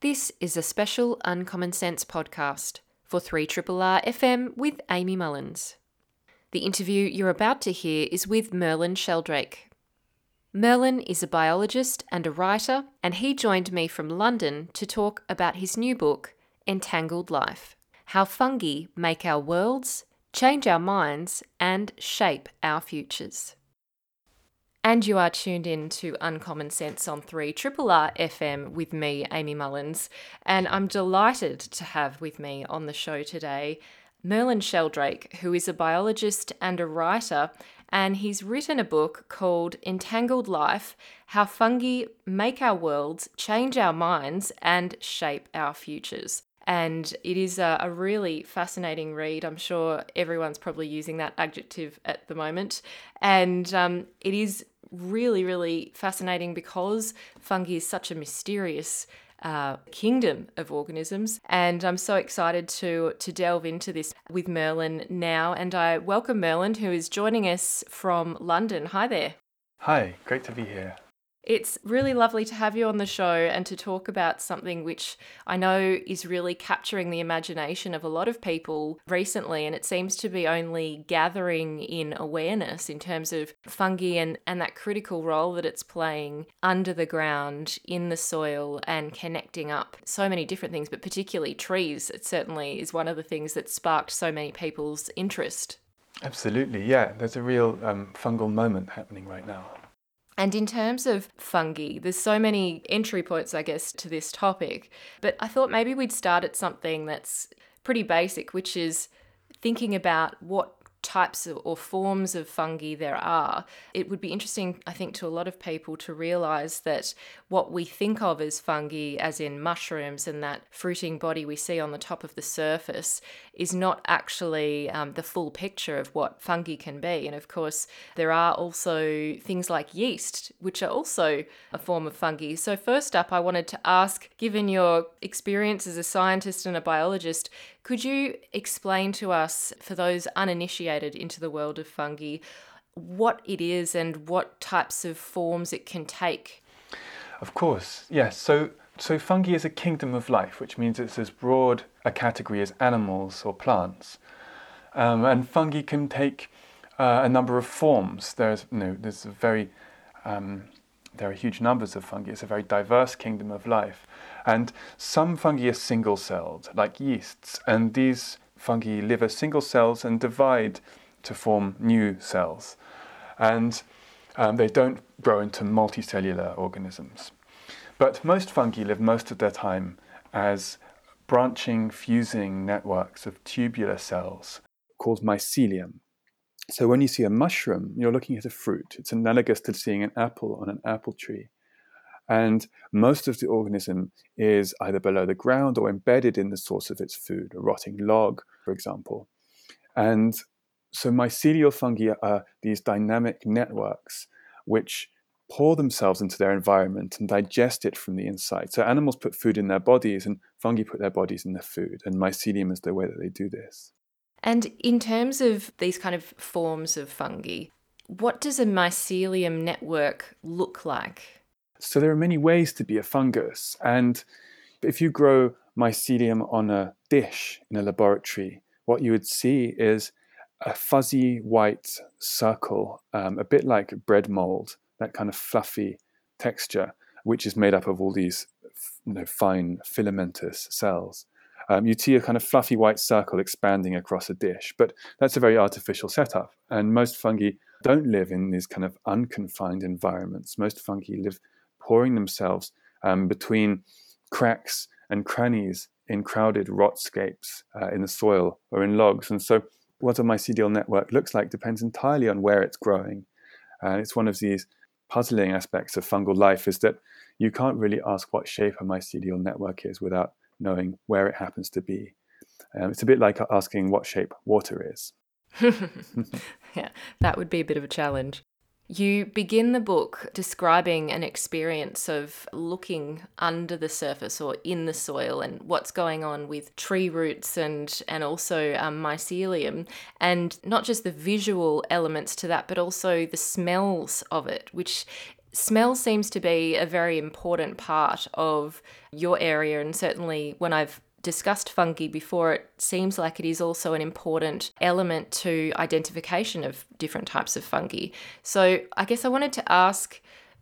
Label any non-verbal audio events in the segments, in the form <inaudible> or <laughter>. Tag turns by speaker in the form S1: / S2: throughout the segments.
S1: This is a special Uncommon Sense podcast for 3RRR FM with Amy Mullins. The interview you're about to hear is with Merlin Sheldrake. Merlin is a biologist and a writer, and he joined me from London to talk about his new book, Entangled Life How Fungi Make Our Worlds, Change Our Minds, and Shape Our Futures. And you are tuned in to Uncommon Sense on 3 Triple R FM with me, Amy Mullins. And I'm delighted to have with me on the show today Merlin Sheldrake, who is a biologist and a writer. And he's written a book called Entangled Life How Fungi Make Our Worlds, Change Our Minds, and Shape Our Futures and it is a, a, really fascinating read. I'm sure everyone's probably using that adjective at the moment. And um, it is really, really fascinating because fungi is such a mysterious uh, kingdom of organisms. And I'm so excited to to delve into this with Merlin now. And I welcome Merlin, who is joining us from London. Hi there.
S2: Hi, great to be here.
S1: It's really lovely to have you on the show and to talk about something which I know is really capturing the imagination of a lot of people recently. And it seems to be only gathering in awareness in terms of fungi and, and that critical role that it's playing under the ground, in the soil, and connecting up so many different things, but particularly trees. It certainly is one of the things that sparked so many people's interest.
S2: Absolutely, yeah. There's a real um, fungal moment happening right now.
S1: And in terms of fungi, there's so many entry points, I guess, to this topic. But I thought maybe we'd start at something that's pretty basic, which is thinking about what types or forms of fungi there are, it would be interesting, I think, to a lot of people to realize that what we think of as fungi, as in mushrooms and that fruiting body we see on the top of the surface, is not actually um, the full picture of what fungi can be. And of course, there are also things like yeast, which are also a form of fungi. So, first up, I wanted to ask, given your experience as a scientist and a biologist, could you explain to us, for those uninitiated into the world of fungi, what it is and what types of forms it can take?
S2: Of course, yes. So, so fungi is a kingdom of life, which means it's as broad a category as animals or plants. Um, and fungi can take uh, a number of forms. There's, you know, there's very um, there are huge numbers of fungi. It's a very diverse kingdom of life. And some fungi are single celled, like yeasts, and these fungi live as single cells and divide to form new cells. And um, they don't grow into multicellular organisms. But most fungi live most of their time as branching, fusing networks of tubular cells called mycelium. So when you see a mushroom, you're looking at a fruit. It's analogous to seeing an apple on an apple tree. And most of the organism is either below the ground or embedded in the source of its food, a rotting log, for example. And so mycelial fungi are these dynamic networks which pour themselves into their environment and digest it from the inside. So animals put food in their bodies and fungi put their bodies in their food, and mycelium is the way that they do this.
S1: And in terms of these kind of forms of fungi, what does a mycelium network look like?
S2: So there are many ways to be a fungus. And if you grow mycelium on a dish in a laboratory, what you would see is a fuzzy white circle, um, a bit like bread mold, that kind of fluffy texture, which is made up of all these you know, fine filamentous cells. Um, you'd see a kind of fluffy white circle expanding across a dish, but that's a very artificial setup. And most fungi don't live in these kind of unconfined environments. Most fungi live pouring themselves um, between cracks and crannies in crowded rotscapes uh, in the soil or in logs. And so, what a mycelial network looks like depends entirely on where it's growing. And it's one of these puzzling aspects of fungal life is that you can't really ask what shape a mycelial network is without knowing where it happens to be. Um, it's a bit like asking what shape water is. <laughs>
S1: yeah, that would be a bit of a challenge. You begin the book describing an experience of looking under the surface or in the soil and what's going on with tree roots and and also um, mycelium, and not just the visual elements to that, but also the smells of it, which smell seems to be a very important part of your area, and certainly when I've discussed fungi before, it seems like it is also an important element to identification of different types of fungi. So, I guess I wanted to ask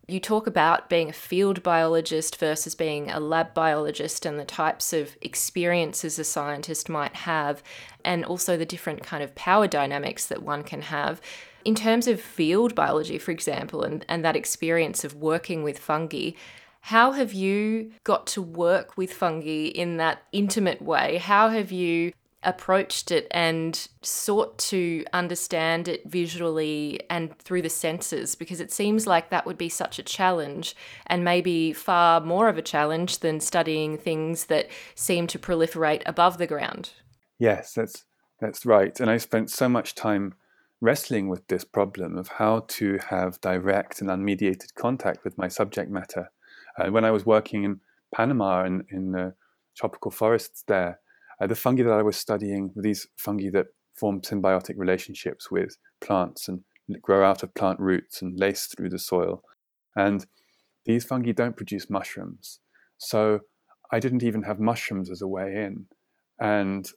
S1: you talk about being a field biologist versus being a lab biologist and the types of experiences a scientist might have, and also the different kind of power dynamics that one can have. In terms of field biology, for example, and, and that experience of working with fungi, how have you got to work with fungi in that intimate way? How have you approached it and sought to understand it visually and through the senses because it seems like that would be such a challenge and maybe far more of a challenge than studying things that seem to proliferate above the ground.
S2: Yes, that's that's right. And I spent so much time wrestling with this problem of how to have direct and unmediated contact with my subject matter. Uh, when I was working in Panama and in the tropical forests there, uh, the fungi that I was studying were these fungi that form symbiotic relationships with plants and grow out of plant roots and lace through the soil. And these fungi don't produce mushrooms. So I didn't even have mushrooms as a way in. And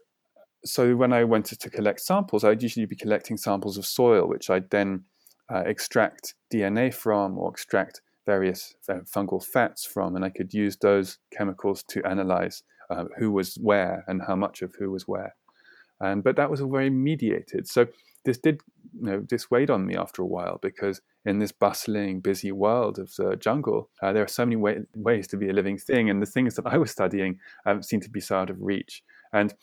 S2: so when I wanted to collect samples, I'd usually be collecting samples of soil, which I'd then uh, extract DNA from or extract various uh, fungal fats from, and I could use those chemicals to analyze uh, who was where and how much of who was where. And but that was all very mediated. So this did, you know, this weighed on me after a while because in this bustling, busy world of the jungle, uh, there are so many way, ways to be a living thing, and the things that I was studying um, seemed to be so out of reach. And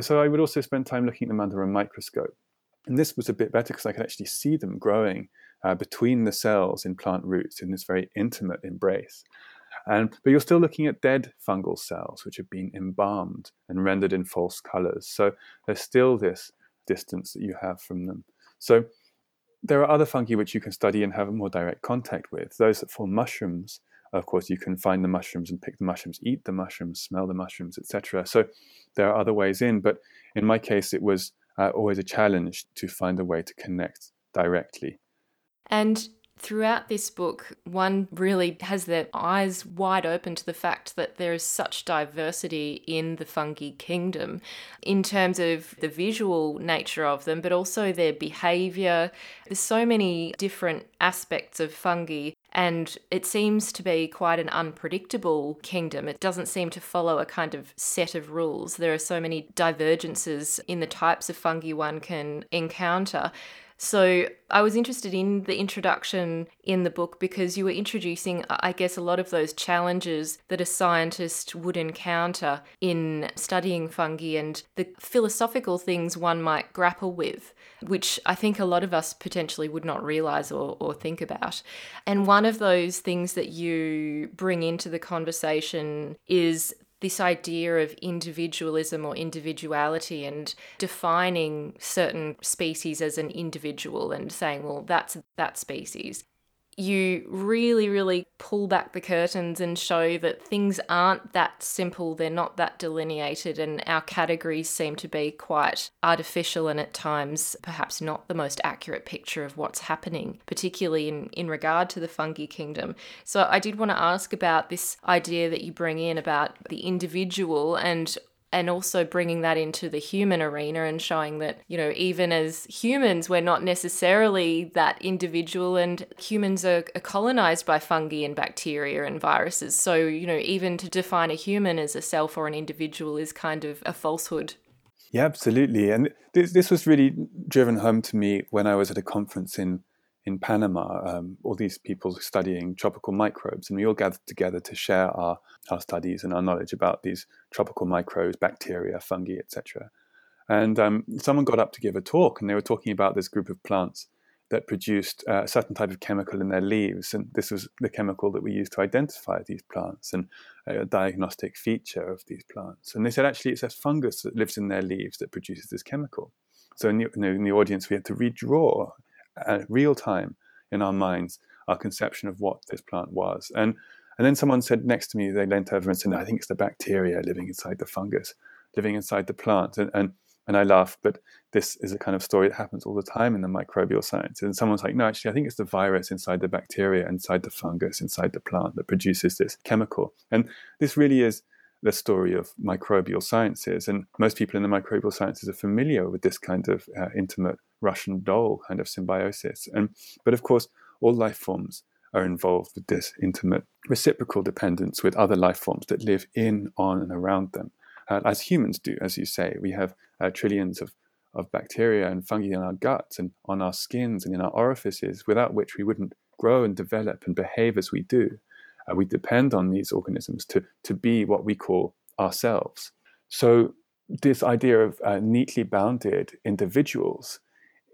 S2: so I would also spend time looking at them under a microscope. And this was a bit better because I could actually see them growing uh, between the cells in plant roots in this very intimate embrace. And, but you're still looking at dead fungal cells, which have been embalmed and rendered in false colors. So there's still this distance that you have from them. So there are other fungi which you can study and have more direct contact with. Those that form mushrooms, of course, you can find the mushrooms and pick the mushrooms, eat the mushrooms, smell the mushrooms, etc. So there are other ways in. But in my case, it was uh, always a challenge to find a way to connect directly.
S1: And throughout this book, one really has their eyes wide open to the fact that there is such diversity in the fungi kingdom in terms of the visual nature of them, but also their behavior. There's so many different aspects of fungi. And it seems to be quite an unpredictable kingdom. It doesn't seem to follow a kind of set of rules. There are so many divergences in the types of fungi one can encounter. So I was interested in the introduction in the book because you were introducing, I guess, a lot of those challenges that a scientist would encounter in studying fungi and the philosophical things one might grapple with, which I think a lot of us potentially would not realize or, or think about. And one of those things that you bring into the conversation is this idea of individualism or individuality and defining certain species as an individual and saying, well, that's that species you really, really pull back the curtains and show that things aren't that simple, they're not that delineated, and our categories seem to be quite artificial and at times perhaps not the most accurate picture of what's happening, particularly in, in regard to the fungi kingdom. So I did want to ask about this idea that you bring in about the individual and and also bringing that into the human arena and showing that, you know, even as humans, we're not necessarily that individual, and humans are, are, colonized by fungi and bacteria and viruses. So, you know, even to define a human as a self or an individual is kind of a falsehood.
S2: Yeah, absolutely. And this, this was really driven home to me when I was at a conference in in Panama, um, all these people studying tropical microbes, and we all gathered together to share our, our studies and our knowledge about these tropical microbes, bacteria, fungi, etc. And um, someone got up to give a talk, and they were talking about this group of plants that produced uh, a certain type of chemical in their leaves, and this was the chemical that we used to identify these plants and a diagnostic feature of these plants. And they said actually it's a fungus that lives in their leaves that produces this chemical. So in the, in the audience, we had to redraw at real time in our minds our conception of what this plant was. And and then someone said next to me, they leant over and said, "I think it's the bacteria living inside the fungus, living inside the plant." And, and And I laugh, but this is a kind of story that happens all the time in the microbial science. And someone's like, no, actually, I think it's the virus inside the bacteria, inside the fungus, inside the plant that produces this chemical. And this really is the story of microbial sciences. And most people in the microbial sciences are familiar with this kind of uh, intimate Russian doll kind of symbiosis. And but of course, all life forms are involved with this intimate reciprocal dependence with other life forms that live in, on, and around them, uh, as humans do. As you say, we have uh, trillions of of bacteria and fungi in our guts and on our skins and in our orifices, without which we wouldn't grow and develop and behave as we do. Uh, we depend on these organisms to, to be what we call ourselves. So, this idea of uh, neatly bounded individuals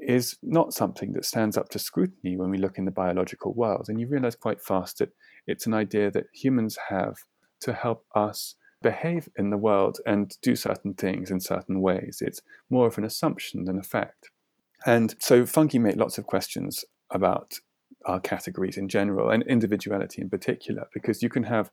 S2: is not something that stands up to scrutiny when we look in the biological world. And you realize quite fast that it's an idea that humans have to help us behave in the world and do certain things in certain ways. It's more of an assumption than a fact. And so fungi make lots of questions about our categories in general and individuality in particular, because you can have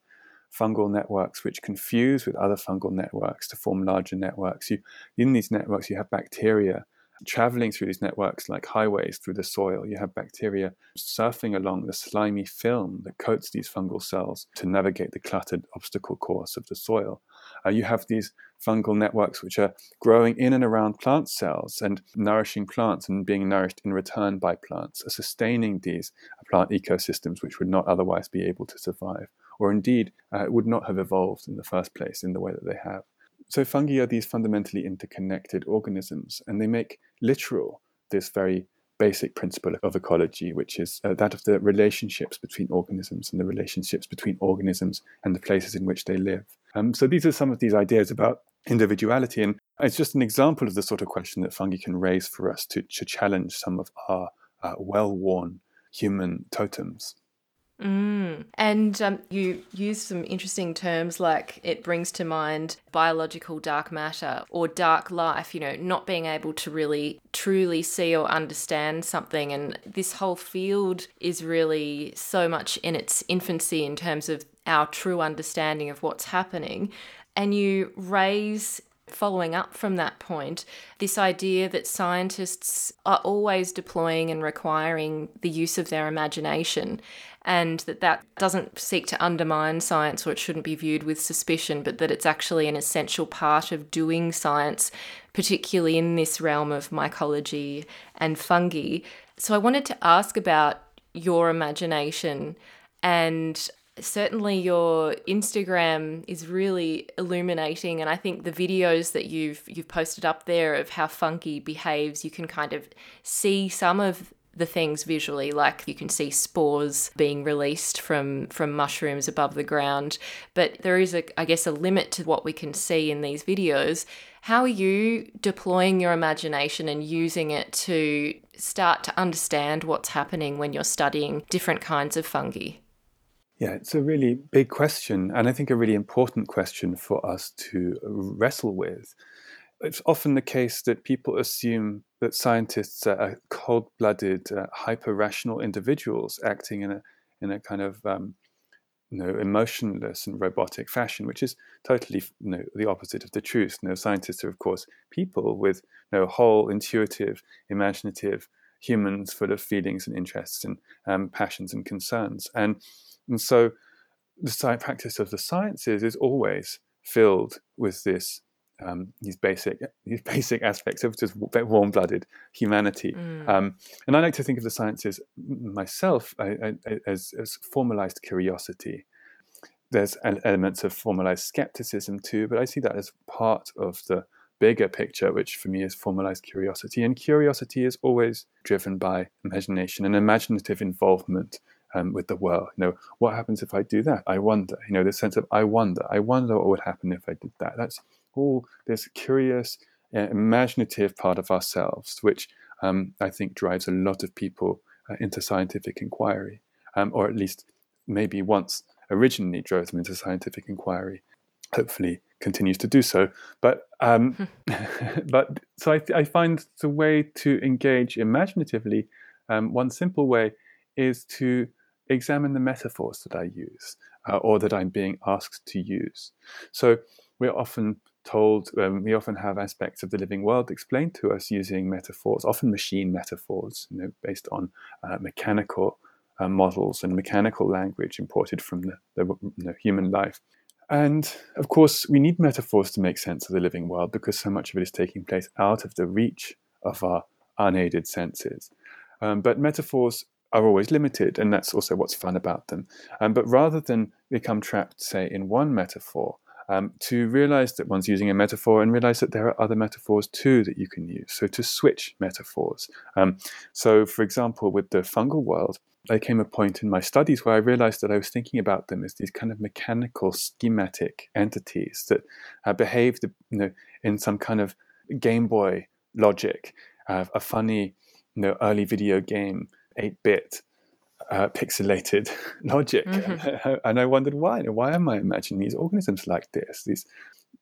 S2: fungal networks which confuse with other fungal networks to form larger networks. You, in these networks, you have bacteria traveling through these networks like highways through the soil. You have bacteria surfing along the slimy film that coats these fungal cells to navigate the cluttered obstacle course of the soil. Uh, you have these fungal networks which are growing in and around plant cells and nourishing plants and being nourished in return by plants, sustaining these plant ecosystems which would not otherwise be able to survive, or indeed uh, would not have evolved in the first place in the way that they have. So fungi are these fundamentally interconnected organisms, and they make literal this very basic principle of ecology, which is uh, that of the relationships between organisms and the relationships between organisms and the places in which they live. Um, so these are some of these ideas about individuality, and it's just an example of the sort of question that fungi can raise for us to, to challenge some of our uh, well-worn human totems.
S1: Mm. And um, you use some interesting terms like it brings to mind biological dark matter or dark life, you know, not being able to really truly see or understand something. And this whole field is really so much in its infancy in terms of our true understanding of what's happening. And you raise following up from that point, this idea that scientists are always deploying and requiring the use of their imagination and that that doesn't seek to undermine science or it shouldn't be viewed with suspicion, but that it's actually an essential part of doing science, particularly in this realm of mycology and fungi. So I wanted to ask about your imagination and certainly your Instagram is really illuminating and I think the videos that you've you've posted up there of how fungi behaves you can kind of see some of the things visually like you can see spores being released from from mushrooms above the ground. But there is a i guess a limit to what we can see in these videos. How are you deploying your imagination and using it to start to understand what's happening when you're studying different kinds of fungi
S2: yeah, it's a really big question, and I think a really important question for us to wrestle with it's often the case that people assume that scientists are cold-blooded, uh, hyper-rational individuals acting in a in a kind of um, you know emotionless and robotic fashion, which is totally you know, the opposite of the truth. You know, scientists are of course people with you know, whole, intuitive, imaginative humans full of feelings and interests and um, passions and concerns, and and so the practice of the sciences is always filled with this um, these basic <laughs> these basic aspects of just warm-blooded humanity. Mm. Um, and I like to think of the sciences myself I, I, as, as formalized curiosity. There's elements of formalized skepticism too, but I see that as part of the bigger picture, which for me is formalized curiosity. And curiosity is always driven by imagination and imaginative involvement um, with the world. You know, what happens if I do that? I wonder. You know, this sense of I wonder. I wonder what would happen if I did that. That's all this curious, uh, imaginative part of ourselves, which um, I think drives a lot of people uh, into scientific inquiry, um, or at least maybe once originally drove them into scientific inquiry. Hopefully, continues to do so. But um, <laughs> but so I, th- I, find the way to engage imaginatively. Um, one simple way is to examine the metaphors that I use uh, or that I'm being asked to use. So we're often told, um, we often have aspects of the living world explained to us using metaphors, often machine metaphors, you know, based on uh, mechanical uh, models and mechanical language imported from the, the you know, human life. And of course, we need metaphors to make sense of the living world because so much of it is taking place out of the reach of our unaided senses. Um, but metaphors are always limited, and that's also what's fun about them. Um, but rather than become trapped, say, in one metaphor, um, to realize that one's using a metaphor and realize that there are other metaphors too that you can use. So to switch metaphors. Um, so, for example, with the fungal world, there came a point in my studies where I realized that I was thinking about them as these kind of mechanical, schematic entities that uh, behaved, you know, in some kind of Game Boy logic, uh, a funny, you know, early video game, eight bit uh, pixelated <laughs> logic, mm-hmm. <laughs> and I wondered why. Why am I imagining these organisms like this? These,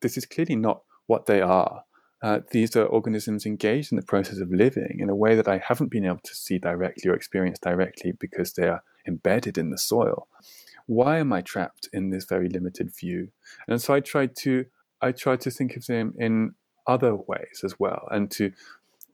S2: this is clearly not what they are. Uh, these are organisms engaged in the process of living in a way that I haven't been able to see directly or experience directly because they are embedded in the soil. Why am I trapped in this very limited view? And so I tried to I tried to think of them in other ways as well, and to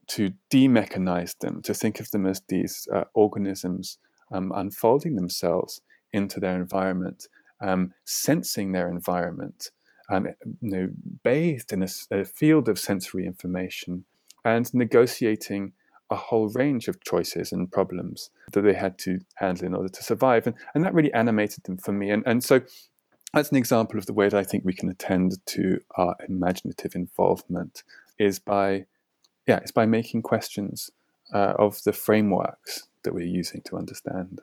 S2: to demechanize them, to think of them as these uh, organisms um, unfolding themselves into their environment, um, sensing their environment, um, you know, bathed in a, a, field of sensory information, and negotiating a whole range of choices and problems that they had to handle in order to survive. And, and that really animated them for me. And, and so that's an example of the way that I think we can attend to our imaginative involvement is by, yeah, it's by making questions uh, of the frameworks that we're using to understand.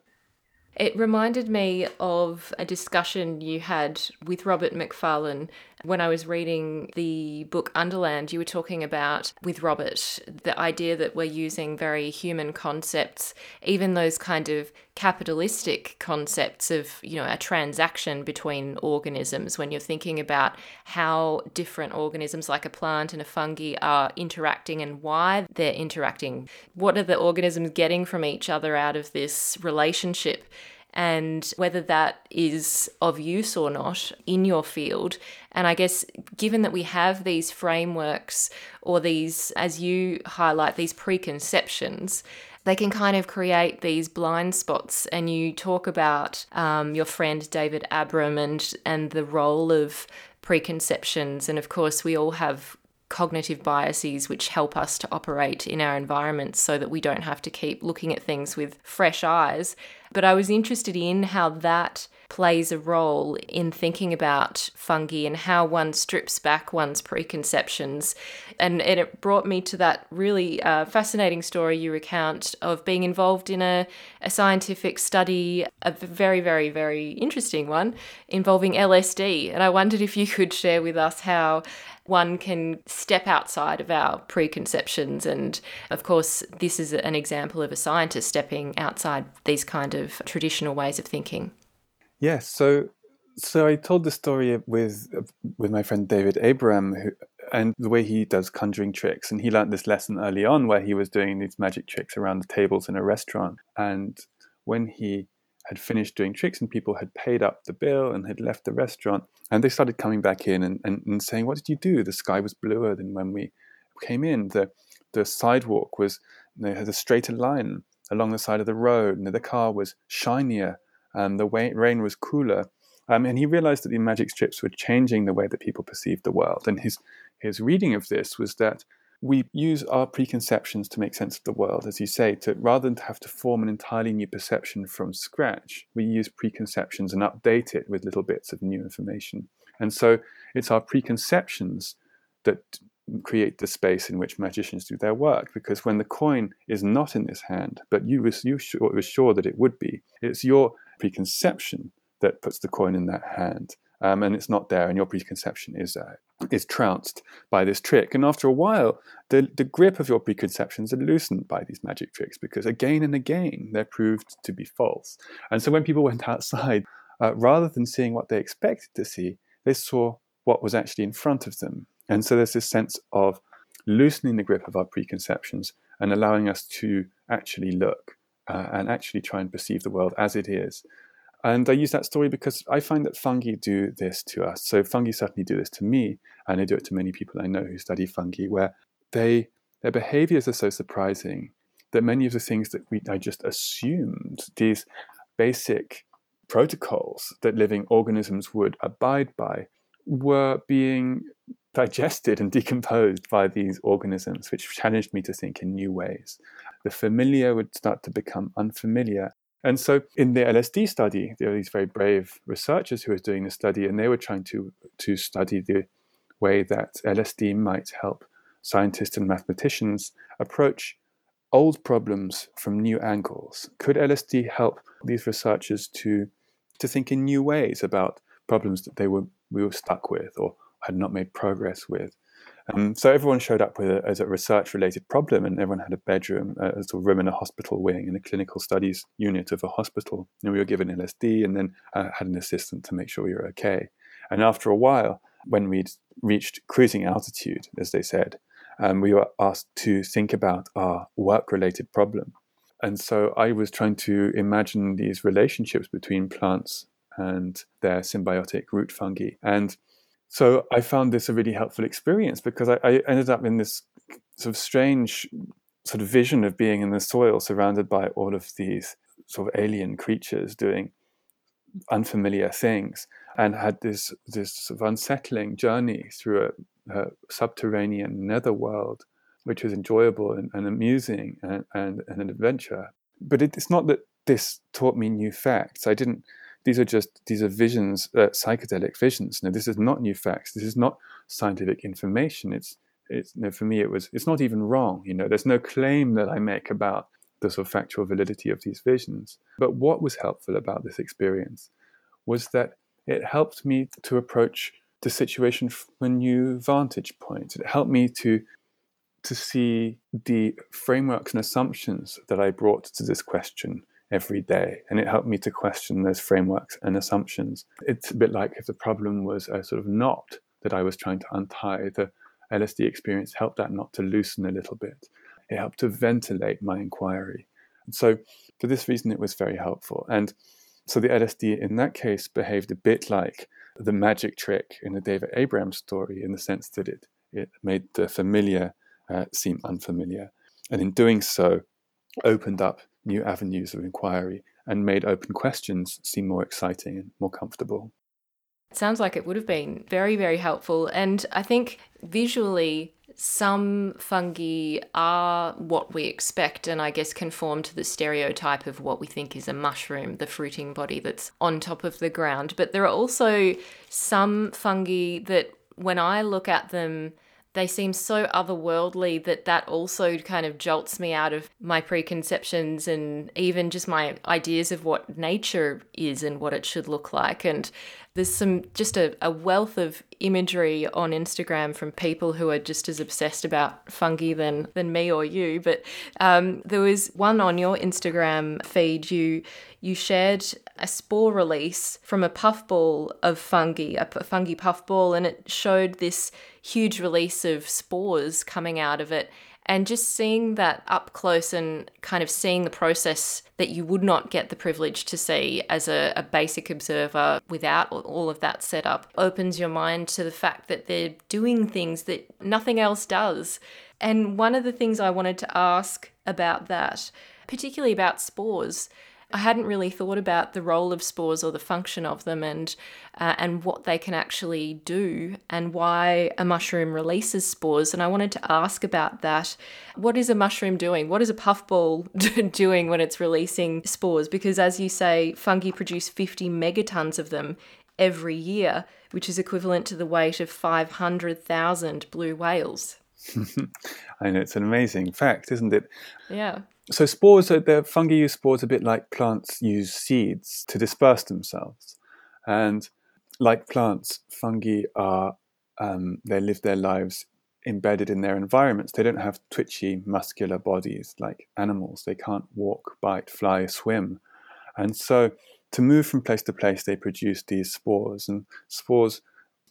S1: It reminded me of a discussion you had with Robert Macfarlane when I was reading the book Underland. You were talking about, with Robert, the idea that we're using very human concepts, even those kind of capitalistic concepts of, you know, a transaction between organisms when you're thinking about how different organisms like a plant and a fungi are interacting and why they're interacting. What are the organisms getting from each other out of this relationship? And whether that is of use or not in your field. And I guess given that we have these frameworks or these, as you highlight, these preconceptions, they can kind of create these blind spots. And you talk about um, your friend David Abram and and the role of preconceptions. And of course, we all have cognitive biases which help us to operate in our environments so that we don't have to keep looking at things with fresh eyes. But I was interested in how that plays a role in thinking about fungi and how one strips back one's preconceptions. And, and it brought me to that really uh, fascinating story you recount of being involved in a, a scientific study, a very, very, very interesting one involving LSD. And I wondered if you could share with us how one can step outside of our preconceptions. And of course, this is an example of a scientist stepping outside these kind of traditional ways of thinking.
S2: Yes. So, so I told the story with with my friend David Abram, who, and the way he does conjuring tricks. And he learned this lesson early on, where he was doing these magic tricks around the tables in a restaurant. And when he had finished doing tricks and people had paid up the bill and had left the restaurant. And they started coming back in and, and, and saying, What did you do? The sky was bluer than when we came in. The, the sidewalk was, you know, had a straighter line along the side of the road. And the car was shinier. And the way, rain was cooler. Um, and he realized that the magic strips were changing the way that people perceived the world. And his, his reading of this was that we use our preconceptions to make sense of the world, as you say, to rather than to have to form an entirely new perception from scratch, we use preconceptions and update it with little bits of new information. And so it's our preconceptions that create the space in which magicians do their work. Because when the coin is not in this hand, but you was you was sure that it would be, it's your preconception that puts the coin in that hand um, and it's not there, and your preconception is uh, is trounced by this trick. And after a while, the the grip of your preconceptions are loosened by these magic tricks because again and again they're proved to be false. And so when people <laughs> went outside, uh, rather than seeing what they expected to see, they saw what was actually in front of them. And so there's this sense of loosening the grip of our preconceptions and allowing us to actually look uh, and actually try and perceive the world as it is And I use that story because I find that fungi do this to us. So fungi certainly do this to me, and they do it to many people I know who study fungi, where they their behaviors are so surprising that many of the things that we I just assumed, these basic protocols that living organisms would abide by, were being digested and decomposed by these organisms, which challenged me to think in new ways. The familiar would start to become unfamiliar. And so in the LSD study, there were these very brave researchers who were doing the study, and they were trying to, to study the way that LSD might help scientists and mathematicians approach old problems from new angles. Could LSD help these researchers to, to think in new ways about problems that they were, we were stuck with or had not made progress with. Um, so everyone showed up with a, as a research-related problem, and everyone had a bedroom, a, a sort of room in a hospital wing, in a clinical studies unit of a hospital. And we were given LSD, and then uh, had an assistant to make sure we were okay. And after a while, when we'd reached cruising altitude, as they said, um, we were asked to think about our work-related problem. And so I was trying to imagine these relationships between plants and their symbiotic root fungi, and so I found this a really helpful experience because I, I, ended up in this sort of strange sort of vision of being in the soil surrounded by all of these sort of alien creatures doing unfamiliar things and had this this sort of unsettling journey through a, a subterranean netherworld which was enjoyable and, and amusing and, and, and, an adventure. But it, it's not that this taught me new facts. I didn't these are just these are visions, uh, psychedelic visions. Now, this is not new facts. This is not scientific information. It's it's you know, for me it was it's not even wrong. You know, there's no claim that I make about the sort of factual validity of these visions. But what was helpful about this experience was that it helped me to approach the situation from a new vantage point. It helped me to to see the frameworks and assumptions that I brought to this question every day. And it helped me to question those frameworks and assumptions. It's a bit like if the problem was a sort of knot that I was trying to untie, the LSD experience helped that knot to loosen a little bit. It helped to ventilate my inquiry. And so, for this reason, it was very helpful. And so, the LSD in that case behaved a bit like the magic trick in the David Abram's story, in the sense that it, it made the familiar uh, seem unfamiliar. And in doing so, opened up new avenues of inquiry and made open questions seem more exciting and more comfortable.
S1: It sounds like it would have been very, very helpful. And I think visually, some fungi are what we expect and I guess conform to the stereotype of what we think is a mushroom, the fruiting body that's on top of the ground. But there are also some fungi that when I look at them, they seem so otherworldly that that also kind of jolts me out of my preconceptions and even just my ideas of what nature is and what it should look like and there's some just a, a wealth of imagery on Instagram from people who are just as obsessed about fungi than than me or you. But um, there was one on your Instagram feed you you shared a spore release from a puffball of fungi, a fungi puffball, and it showed this huge release of spores coming out of it. And just seeing that up close and kind of seeing the process that you would not get the privilege to see as a, a basic observer without all of that setup opens your mind to the fact that they're doing things that nothing else does. And one of the things I wanted to ask about that, particularly about spores, I hadn't really thought about the role of spores or the function of them and uh, and what they can actually do and why a mushroom releases spores. And I wanted to ask about that. What is a mushroom doing? What is a puffball <laughs> doing when it's releasing spores? Because as you say, fungi produce 50 megatons of them every year, which is equivalent to the weight of 500,000 blue whales. <laughs>
S2: I know it's an amazing fact, isn't it?
S1: Yeah
S2: so spores are the fungi use spores a bit like plants use seeds to disperse themselves. And like plants fungi are um, they live their lives embedded in their environments. They don't have twitchy muscular bodies like animals. They can't walk bite fly swim. And so to move from place to place they produce these spores. And spores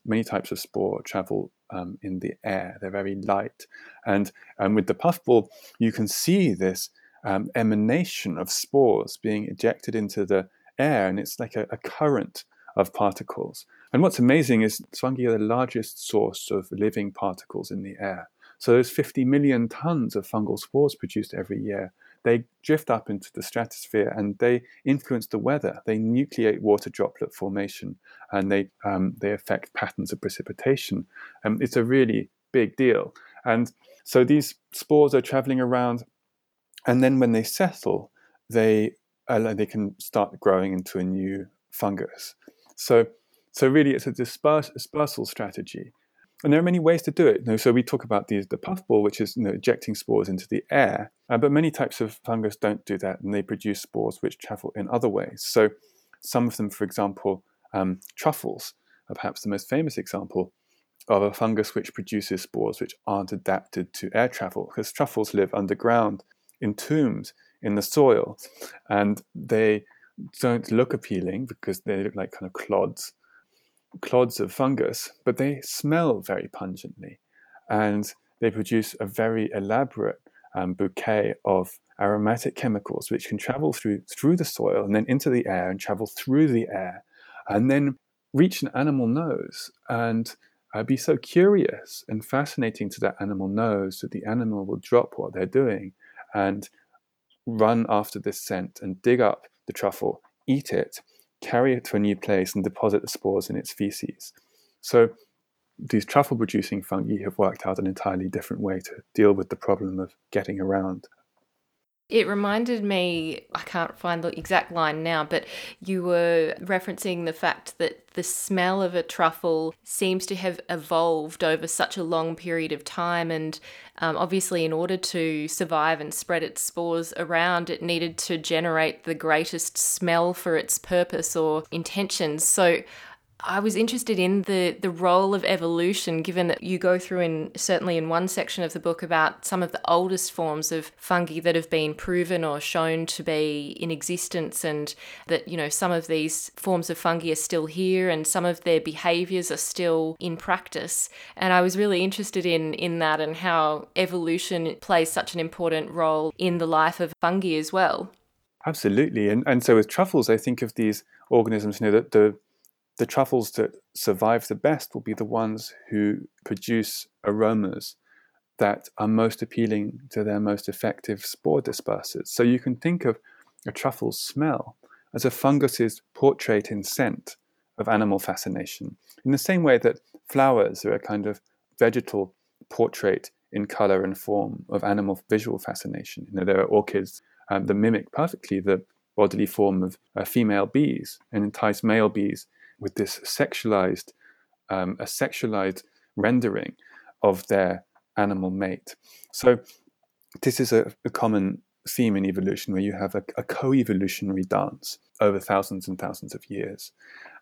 S2: many types of spore travel um, in the air. They're very light. And and with the puffball you can see this um, emanation of spores being ejected into the air, and it's like a, a current of particles. And what's amazing is fungi are the largest source of living particles in the air. So those 50 million tons of fungal spores produced every year. They drift up into the stratosphere and they influence the weather. They nucleate water droplet formation and they um, they affect patterns of precipitation. Um, it's a really big deal. And so these spores are traveling around, and then when they settle, they uh, they can start growing into a new fungus. So so really, it's a dispersal strategy. And there are many ways to do it. You know, so we talk about these, the puffball, which is you know, ejecting spores into the air. Uh, but many types of fungus don't do that, and they produce spores which travel in other ways. So some of them, for example, um, truffles are perhaps the most famous example of a fungus which produces spores which aren't adapted to air travel, because truffles live underground in tombs in the soil, and they don't look appealing because they look like kind of clods clods of fungus, but they smell very pungently. And they produce a very elaborate um, bouquet of aromatic chemicals which can travel through through the soil and then into the air and travel through the air and then reach an animal nose. And uh, be so curious and fascinating to that animal nose that the animal will drop what they're doing and run after this scent and dig up the truffle, eat it, carry it to a new place and deposit the spores in its feces. So these truffle producing fungi have worked out an entirely different way to deal with the problem of getting around.
S1: It reminded me, I can't find the exact line now, but you were referencing the fact that the smell of a truffle seems to have evolved over such a long period of time. And um, obviously, in order to survive and spread its spores around, it needed to generate the greatest smell for its purpose or intentions. So I was interested in the the role of evolution, given that you go through in certainly in one section of the book about some of the oldest forms of fungi that have been proven or shown to be in existence, and that you know some of these forms of fungi are still here, and some of their behaviors are still in practice. And I was really interested in in that and how evolution plays such an important role in the life of fungi as well.
S2: Absolutely, and and so with truffles, I think of these organisms, you know, that the the truffles that survive the best will be the ones who produce aromas that are most appealing to their most effective spore dispersers. So you can think of a truffle's smell as a fungus's portrait in scent of animal fascination, in the same way that flowers are a kind of vegetal portrait in color and form of animal visual fascination. You know, there are orchids um, that mimic perfectly the bodily form of uh, female bees and entice male bees with this sexualized, um, a sexualized rendering of their animal mate. So this is a, a common theme in evolution where you have a, a, co-evolutionary dance over thousands and thousands of years,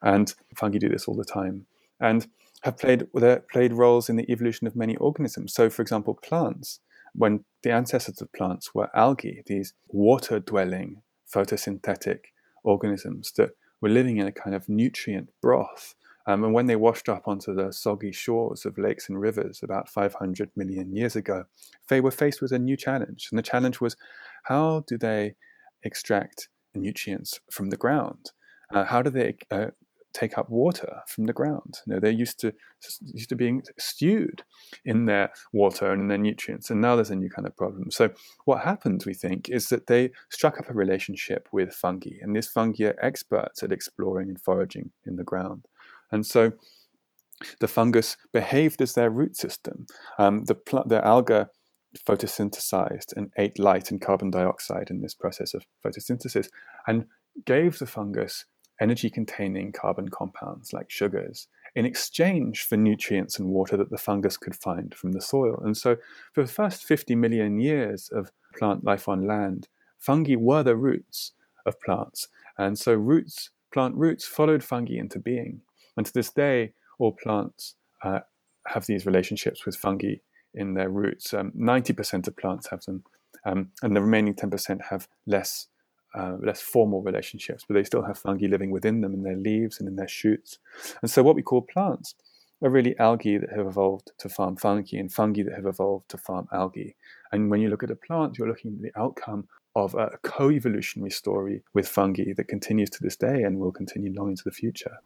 S2: and fungi do this all the time, and have played played roles in the evolution of many organisms. So, for example, plants. When the ancestors of plants were algae, these water-dwelling photosynthetic organisms that were living in a kind of nutrient broth. Um, and when they washed up onto the soggy shores of lakes and rivers about 500 million years ago, they were faced with a new challenge. And the challenge was how do they extract nutrients from the ground? Uh, how do they uh, take up water from the ground. You know, they're used to used to being stewed in their water and in their nutrients, and now there's a new kind of problem. So what happened, we think, is that they struck up a relationship with fungi, and these fungi are experts at exploring and foraging in the ground, and so. The fungus behaved as their root system. Um, the, pl- the alga photosynthesized and ate light and carbon dioxide in this process of photosynthesis and gave the fungus energy containing carbon compounds like sugars in exchange for nutrients and water that the fungus could find from the soil. And so, for the first 50 million years of plant life on land, fungi were the roots of plants. And so, roots, plant roots followed fungi into being. And to this day, all plants uh, have these relationships with fungi in their roots. Um, 90% of plants have them, um, and the remaining 10% have less uh, less formal relationships, but they still have fungi living within them in their leaves and in their shoots. And so, what we call plants are really algae that have evolved to farm fungi and fungi that have evolved to farm algae. And when you look at a plant, you're looking at the outcome of a co evolutionary story with fungi that continues to this day and will continue long into the future.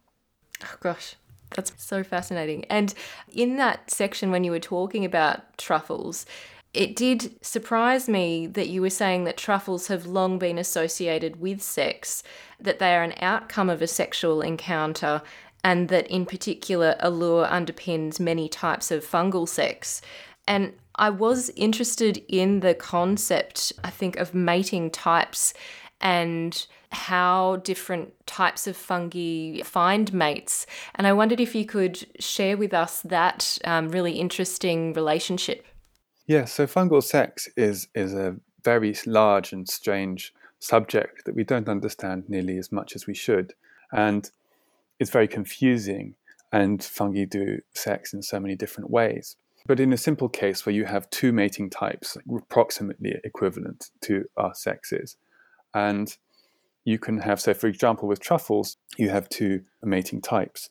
S1: Oh, gosh. That's so fascinating. And in that section, when you were talking about truffles, it did surprise me that you were saying that truffles have long been associated with sex, that they are an outcome of a sexual encounter, and that in particular, allure underpins many types of fungal sex. And I was interested in the concept, I think, of mating types and how different types of fungi find mates. And I wondered if you could share with us that um, really interesting relationship.
S2: Yeah, so fungal sex is, is a very large and strange subject that we don't understand nearly as much as we should. And it's very confusing, and fungi do sex in so many different ways. But in a simple case where you have two mating types approximately equivalent to our sexes, and you can have, so for example, with truffles, you have two mating types.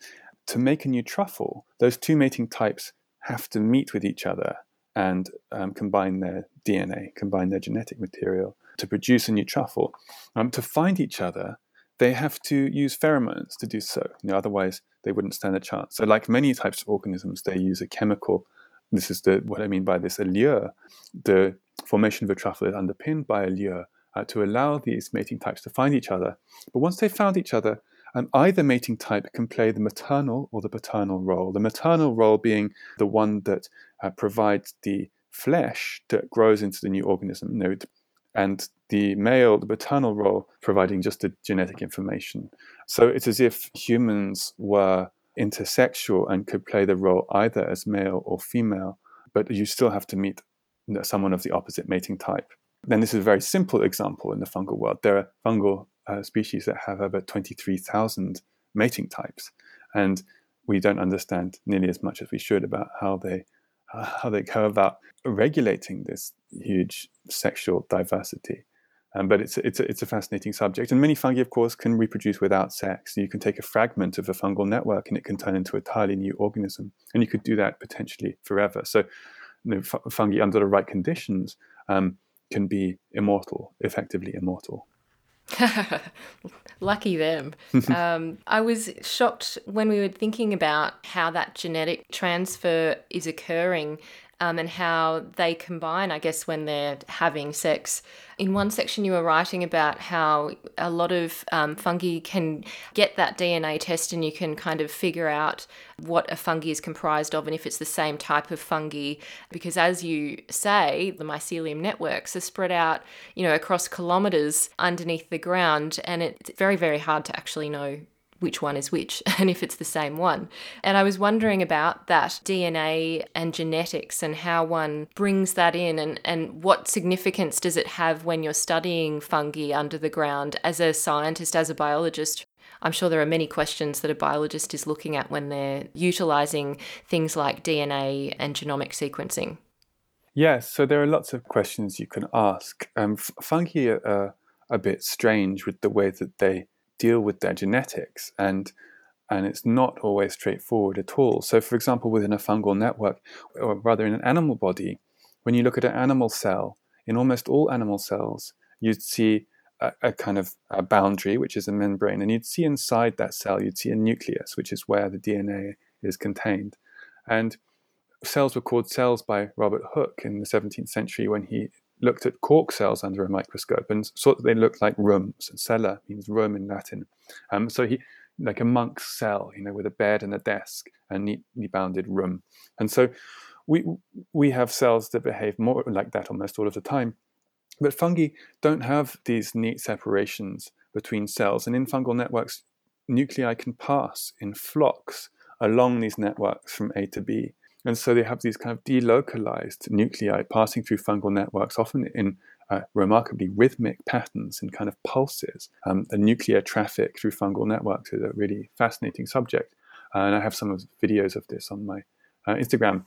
S2: To make a new truffle, those two mating types have to meet with each other and um, combine their DNA, combine their genetic material to produce a new truffle. Um, to find each other, they have to use pheromones to do so. You know, otherwise, they wouldn't stand a chance. So, like many types of organisms, they use a chemical. This is the what I mean by this allure. The formation of a truffle is underpinned by allure uh, to allow these mating types to find each other. But once they've found each other, um, either mating type can play the maternal or the paternal role. The maternal role being the one that uh, provides the flesh that grows into the new organism, know, and the male, the paternal role, providing just the genetic information. So it's as if humans were intersexual and could play the role either as male or female, but you still have to meet someone of the opposite mating type. Then this is a very simple example in the fungal world. There are fungal uh, species that have over 23,000 mating types, and we don't understand nearly as much as we should about how they how they go about regulating this huge sexual diversity. Um, but it's it's a, it's a fascinating subject, and many fungi, of course, can reproduce without sex. You can take a fragment of a fungal network, and it can turn into a entirely new organism, and you could do that potentially forever. So, you know, fungi under the right conditions um, can be immortal, effectively immortal. <laughs>
S1: Lucky them. <laughs> um, I was shocked when we were thinking about how that genetic transfer is occurring um, and how they combine, I guess, when they're having sex. In one section, you were writing about how a lot of um, fungi can get that DNA test and you can kind of figure out what a fungi is comprised of and if it's the same type of fungi. Because as you say, the mycelium networks are spread out, you know, across kilometers underneath the ground, and it's very, very hard to actually know which one is which <laughs> and if it's the same one. And I was wondering about that DNA and genetics and how one brings that in and, and what significance does it have when you're studying fungi under the ground as a scientist, as a biologist. I'm sure there are many questions that a biologist is looking at when they're utilizing things like DNA and genomic sequencing.
S2: Yes, so there are lots of questions you can ask. Um, fungi are a bit strange with the way that they deal with their genetics and and it's not always straightforward at all. So, for example, within a fungal network, or rather in an animal body, when you look at an animal cell, in almost all animal cells, you'd see a, a, kind of a boundary, which is a membrane, and you'd see inside that cell, you'd see a nucleus, which is where the DNA is contained. And cells were called cells by Robert Hooke in the 17th century when he looked at cork cells under a microscope and saw that they looked like rooms. Cella means room in Latin. Um, so he, like a monk's cell, you know, with a bed and a desk, a neatly bounded room. And so we we have cells that behave more like that almost all of the time. But fungi don't have these neat separations between cells. And in fungal networks, nuclei can pass in flocks along these networks from A to B. And so they have these kind of delocalized nuclei passing through fungal networks, often in uh, remarkably rhythmic patterns and kind of pulses. Um, the nuclear traffic through fungal networks is a really fascinating subject. Uh, and I have some of videos of this on my uh, Instagram.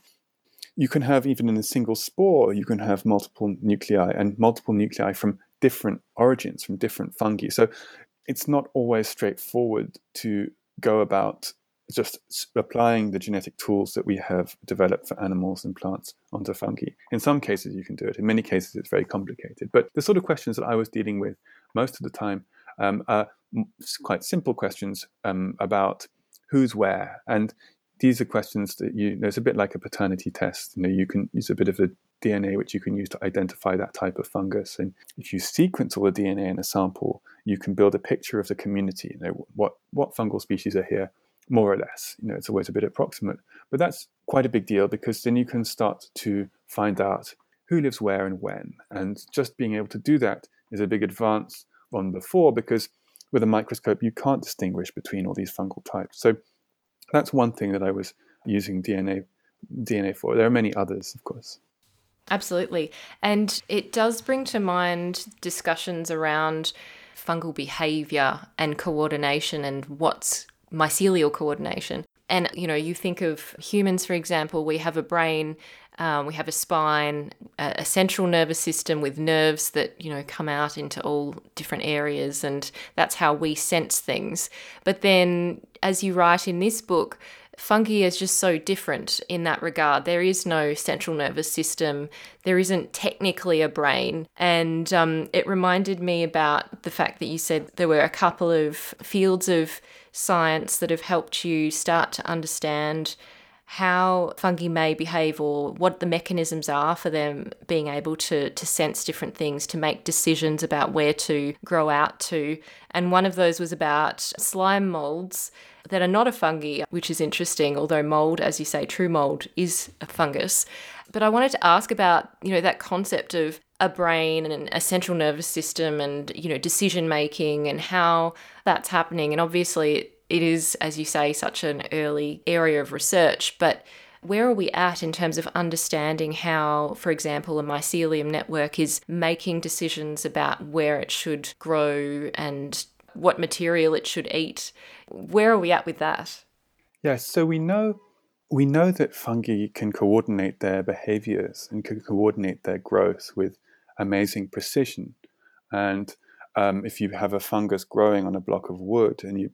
S2: You can have, even in a single spore, you can have multiple nuclei and multiple nuclei from different origins, from different fungi. So it's not always straightforward to go about just applying the genetic tools that we have developed for animals and plants onto fungi. In some cases, you can do it. In many cases, it's very complicated. But the sort of questions that I was dealing with most of the time um, are quite simple questions um, about who's where. And these are questions that you, there's a bit like a paternity test. You know, you can use a bit of the DNA which you can use to identify that type of fungus. And if you sequence all the DNA in a sample, you can build a picture of the community. You know, what, what fungal species are here, more or less. You know, it's always a bit approximate. But that's quite a big deal because then you can start to find out who lives where and when. And just being able to do that is a big advance on before because with a microscope you can't distinguish between all these fungal types. So that's one thing that I was using DNA DNA for. There are many others, of course.
S1: Absolutely. And it does bring to mind discussions around fungal behavior and coordination and what's mycelial coordination. And, you know, you think of humans, for example, we have a brain, um, we have a spine, a, a, central nervous system with nerves that, you know, come out into all different areas. And that's how we sense things. But then, as you write in this book, fungi is just so different in that regard. There is no central nervous system, there isn't technically a brain. And um, it reminded me about the fact that you said there were a couple of fields of science that have helped you start to understand how fungi may behave or what the mechanisms are for them being able to, to sense different things, to make decisions about where to grow out to. And one of those was about slime molds that are not a fungi, which is interesting, although mold, as you say, true mold is a fungus. But I wanted to ask about, you know, that concept of a brain and a central nervous system and, you know, decision making and how that's happening. And obviously it is, as you say, such an early area of research, but where are we at in terms of understanding how, for example, a mycelium network is making decisions about where it should grow and what material it should eat? Where are we at with that?
S2: Yes, so we know we know that fungi can coordinate their behaviors and can coordinate their growth with amazing precision. And um, if you have a fungus growing on a block of wood and you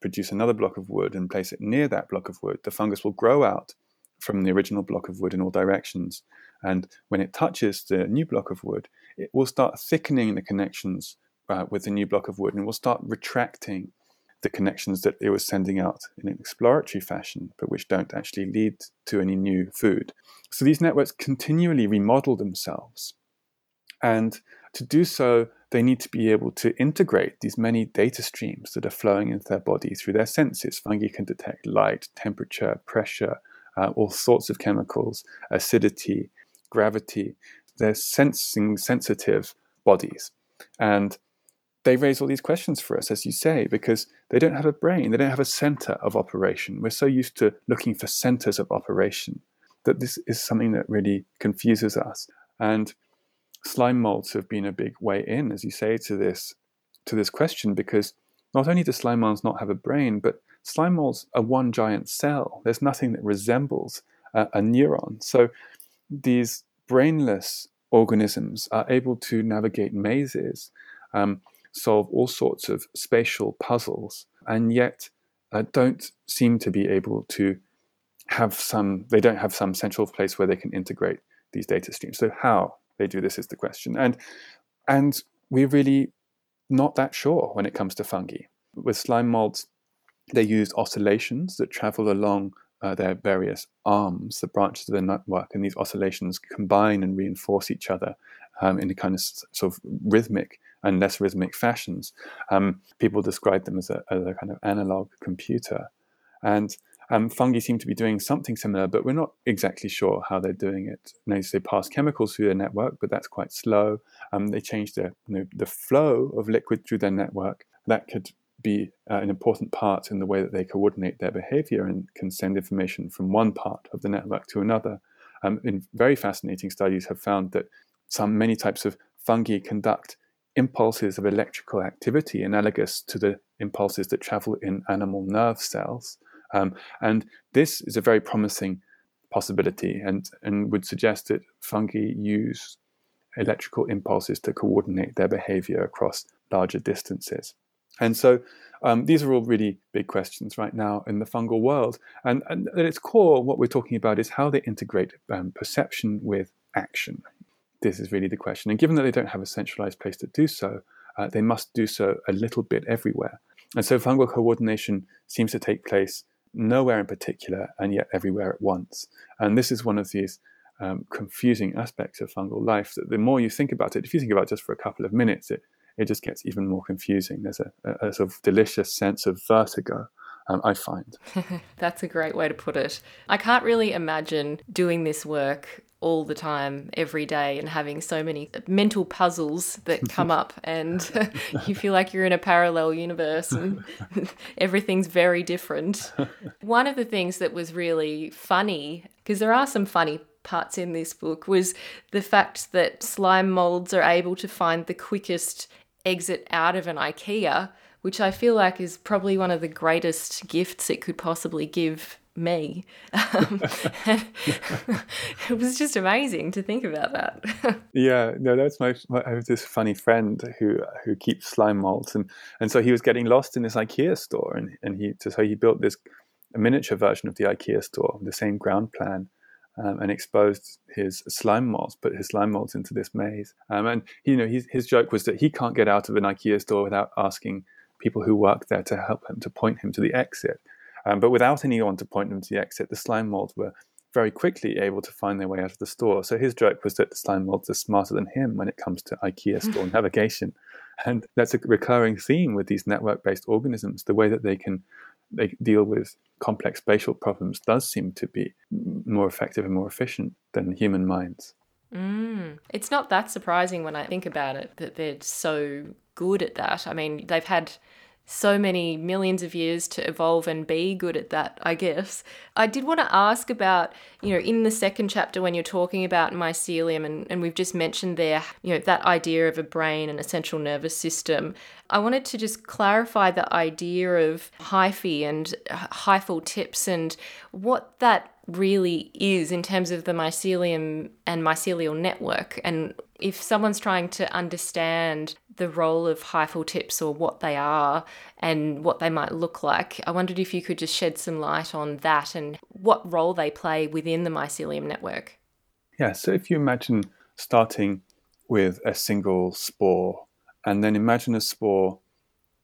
S2: produce another block of wood and place it near that block of wood, the fungus will grow out from the original block of wood in all directions. And when it touches the new block of wood, it will start thickening the connections uh, with the new block of wood and will start retracting the connections that it was sending out in an exploratory fashion, but which don't actually lead to any new food. So these networks continually remodel themselves. And to do so, they need to be able to integrate these many data streams that are flowing into their body through their senses. Fungi can detect light, temperature, pressure, uh, all sorts of chemicals, acidity, gravity. They're sensing sensitive bodies. And they raise all these questions for us, as you say, because they don't have a brain, they don't have a center of operation. We're so used to looking for centers of operation that this is something that really confuses us. And slime molds have been a big way in, as you say, to this to this question because not only do slime molds not have a brain, but slime molds are one giant cell. There's nothing that resembles a, a neuron. So these brainless organisms are able to navigate mazes, um, solve all sorts of spatial puzzles, and yet uh, don't seem to be able to have some. They don't have some central place where they can integrate these data streams. So how? They do this is the question. And and we're really not that sure when it comes to fungi. With slime molds, they use oscillations that travel along uh, their various arms, the branches of the network, and these oscillations combine and reinforce each other um, in a kind of sort of rhythmic and less rhythmic fashions. Um, people describe them as a, as a kind of analog computer. And um, fungi seem to be doing something similar, but we're not exactly sure how they're doing it. Know, they pass chemicals through their network, but that's quite slow. Um, they change the, you know, the flow of liquid through their network. That could be uh, an important part in the way that they coordinate their behavior and can send information from one part of the network to another. Um, in very fascinating studies, have found that some many types of fungi conduct impulses of electrical activity analogous to the impulses that travel in animal nerve cells. Um, and this is a very promising possibility and, and would suggest that fungi use electrical impulses to coordinate their behavior across larger distances. And so um, these are all really big questions right now in the fungal world. And, and, at its core, what we're talking about is how they integrate um, perception with action. This is really the question. And given that they don't have a centralized place to do so, uh, they must do so a little bit everywhere. And so fungal coordination seems to take place nowhere in particular and yet everywhere at once. And this is one of these um, confusing aspects of fungal life that the more you think about it, if you think about it just for a couple of minutes, it, it just gets even more confusing. There's a, a, a sort of delicious sense of vertigo. Um, I find. <laughs>
S1: That's a great way to put it. I can't really imagine doing this work all the time, every day, and having so many mental puzzles that <laughs> come up, and <laughs> you feel like you're in a parallel universe and <laughs> everything's very different. One of the things that was really funny, because there are some funny parts in this book, was the fact that slime molds are able to find the quickest exit out of an IKEA. Which I feel like is probably one of the greatest gifts it could possibly give me. Um, <laughs> it was just amazing to think about that. <laughs>
S2: yeah, no, that's my, my, I have this funny friend who who keeps slime molds, and and so he was getting lost in this IKEA store, and and he so he built this a miniature version of the IKEA store, the same ground plan. Um, and exposed his slime molds, put his slime molds into this maze. Um, and you know, his, his joke was that he can't get out of an IKEA store without asking people who work there to help him to point him to the exit. Um, but without anyone to point them to the exit, the slime molds were very quickly able to find their way out of the store. So his joke was that the slime molds are smarter than him when it comes to IKEA store navigation. And that's a recurring theme with these network-based organisms. The way that they can they deal with complex spatial problems does seem to be more effective and more efficient than human minds.
S1: Mm. It's not that surprising when I think about it that they're so good at that. I mean, they've had so many millions of years to evolve and be good at that, I guess. I did want to ask about, you know, in the second chapter when you're talking about mycelium, and, and we've just mentioned there, you know, that idea of a brain and a central nervous system. I wanted to just clarify the idea of hyphae and hyphal tips and what that really is in terms of the mycelium and mycelial network and if someone's trying to understand the role of hyphal tips or what they are and what they might look like, I wondered if you could just shed some light on that and what role they play within the mycelium network.
S2: Yeah, so if you imagine starting with a single spore and then imagine a spore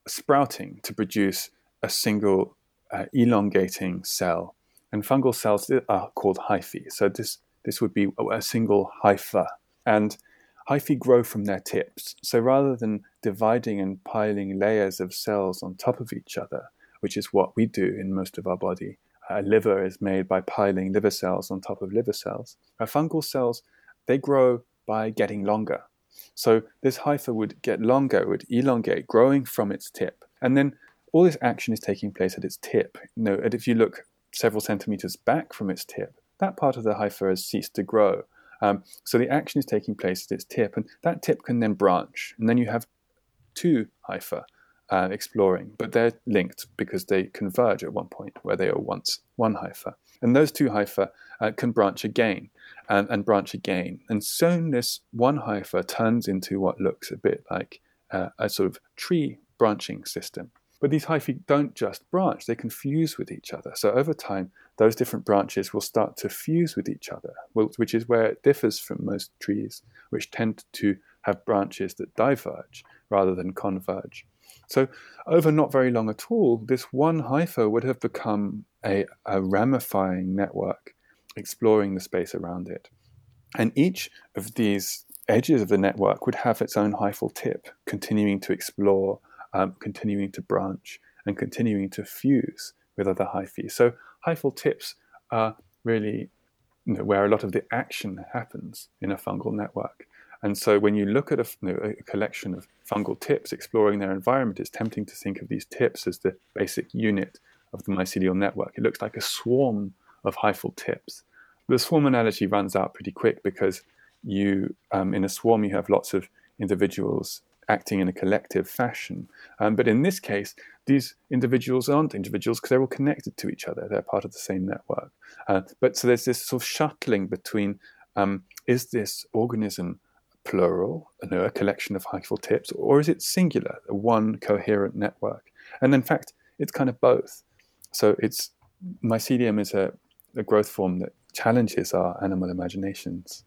S2: sprouting to produce a single uh, elongating cell. And fungal cells are called hyphae. So this, this would be a single hypha. And Hyphae grow from their tips. So rather than dividing and piling layers of cells on top of each other, which is what we do in most of our body, a liver is made by piling liver cells on top of liver cells. Our fungal cells, they grow by getting longer. So this hypha would get longer, would elongate, growing from its tip. And then all this action is taking place at its tip. You know, and if you look several centimeters back from its tip, that part of the hypha has ceased to grow. Um, so the action is taking place at its tip, and that tip can then branch, and then you have two hypha uh, exploring, but they're linked because they converge at one point where they are once one hypha. And those two hypha uh, can branch again and, and, branch again. And soon this one hypha turns into what looks a bit like uh, a sort of tree branching system. But these hyphae don't just branch, they can fuse with each other. So over time, those different branches will start to fuse with each other, which is where it differs from most trees, which tend to have branches that diverge rather than converge. So, over not very long at all, this one hypha would have become a, a ramifying network, exploring the space around it. And each of these edges of the network would have its own hyphal tip, continuing to explore um, continuing to branch and continuing to fuse with other hyphae. So hyphal tips are really you know, where a lot of the action happens in a fungal network. And so when you look at a, you know, a, collection of fungal tips exploring their environment, it's tempting to think of these tips as the basic unit of the mycelial network. It looks like a swarm of hyphal tips. The swarm analogy runs out pretty quick because you, um, in a swarm, you have lots of individuals acting in a collective fashion. Um, but in this case, these individuals aren't individuals because they're all connected to each other. They're part of the same network. Uh, but so there's this sort of shuttling between um, is this organism plural, you know, a collection of hyphal tips, or is it singular, one coherent network? And in fact, it's kind of both. So it's mycelium is a, a growth form that challenges our animal imaginations.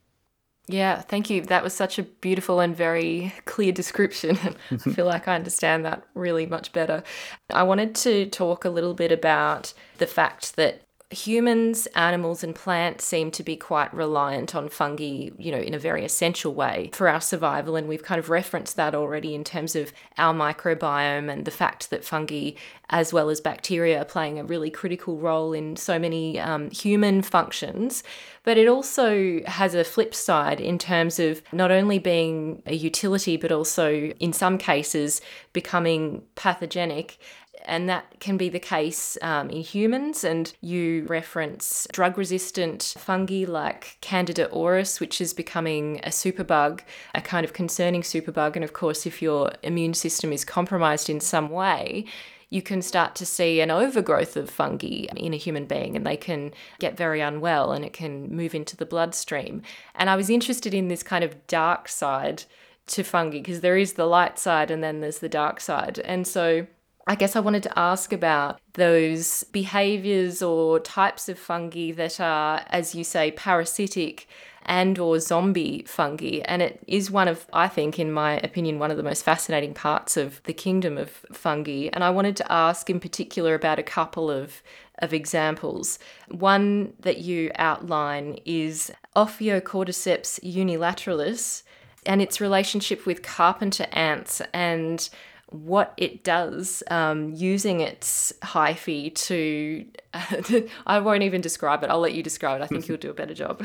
S1: Yeah, thank you. That was such a beautiful and very clear description. <laughs> I feel like I understand that really much better. I wanted to talk a little bit about the fact that humans, animals, and plants seem to be quite reliant on fungi, you know, in a very essential way for our survival. And we've kind of referenced that already in terms of our microbiome and the fact that fungi, as well as bacteria, are playing a really critical role in so many um, human functions. But it also has a flip side in terms of not only being a utility, but also in some cases becoming pathogenic and that can be the case um, in humans. And you reference drug resistant fungi like Candida auris, which is becoming a superbug, a kind of concerning superbug. And of course, if your immune system is compromised in some way, you can start to see an overgrowth of fungi in a human being and they can get very unwell and it can move into the bloodstream. And I was interested in this kind of dark side to fungi because there is the light side and then there's the dark side. And so I guess I wanted to ask about those behaviors or types of fungi that are, as you say, parasitic and or zombie fungi. And it is one of i think in my opinion one of the most fascinating parts of the kingdom of fungi. And i wanted to ask in particular about a couple of of examples. One that you outline is ophiocordyceps unilateralis and its relationship with carpenter ants. And what it does um, using its hyphae to. <laughs> I won't even describe it. I'll let you describe it. I think <laughs> you'll do a better job.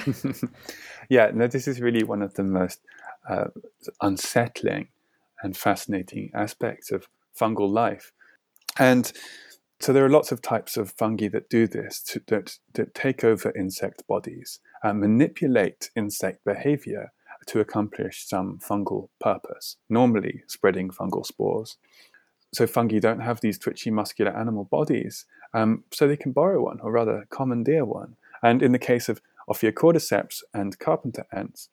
S1: <laughs>
S2: yeah, no, this is really one of the most uh, unsettling and fascinating aspects of fungal life. And so there are lots of types of fungi that do this, to, that, that take over insect bodies and manipulate insect behavior to accomplish some fungal purpose, normally spreading fungal spores. So fungi don't have these twitchy muscular animal bodies, um, so they can borrow one, or rather commandeer one. And in the case of Ophiocordyceps and carpenter ants,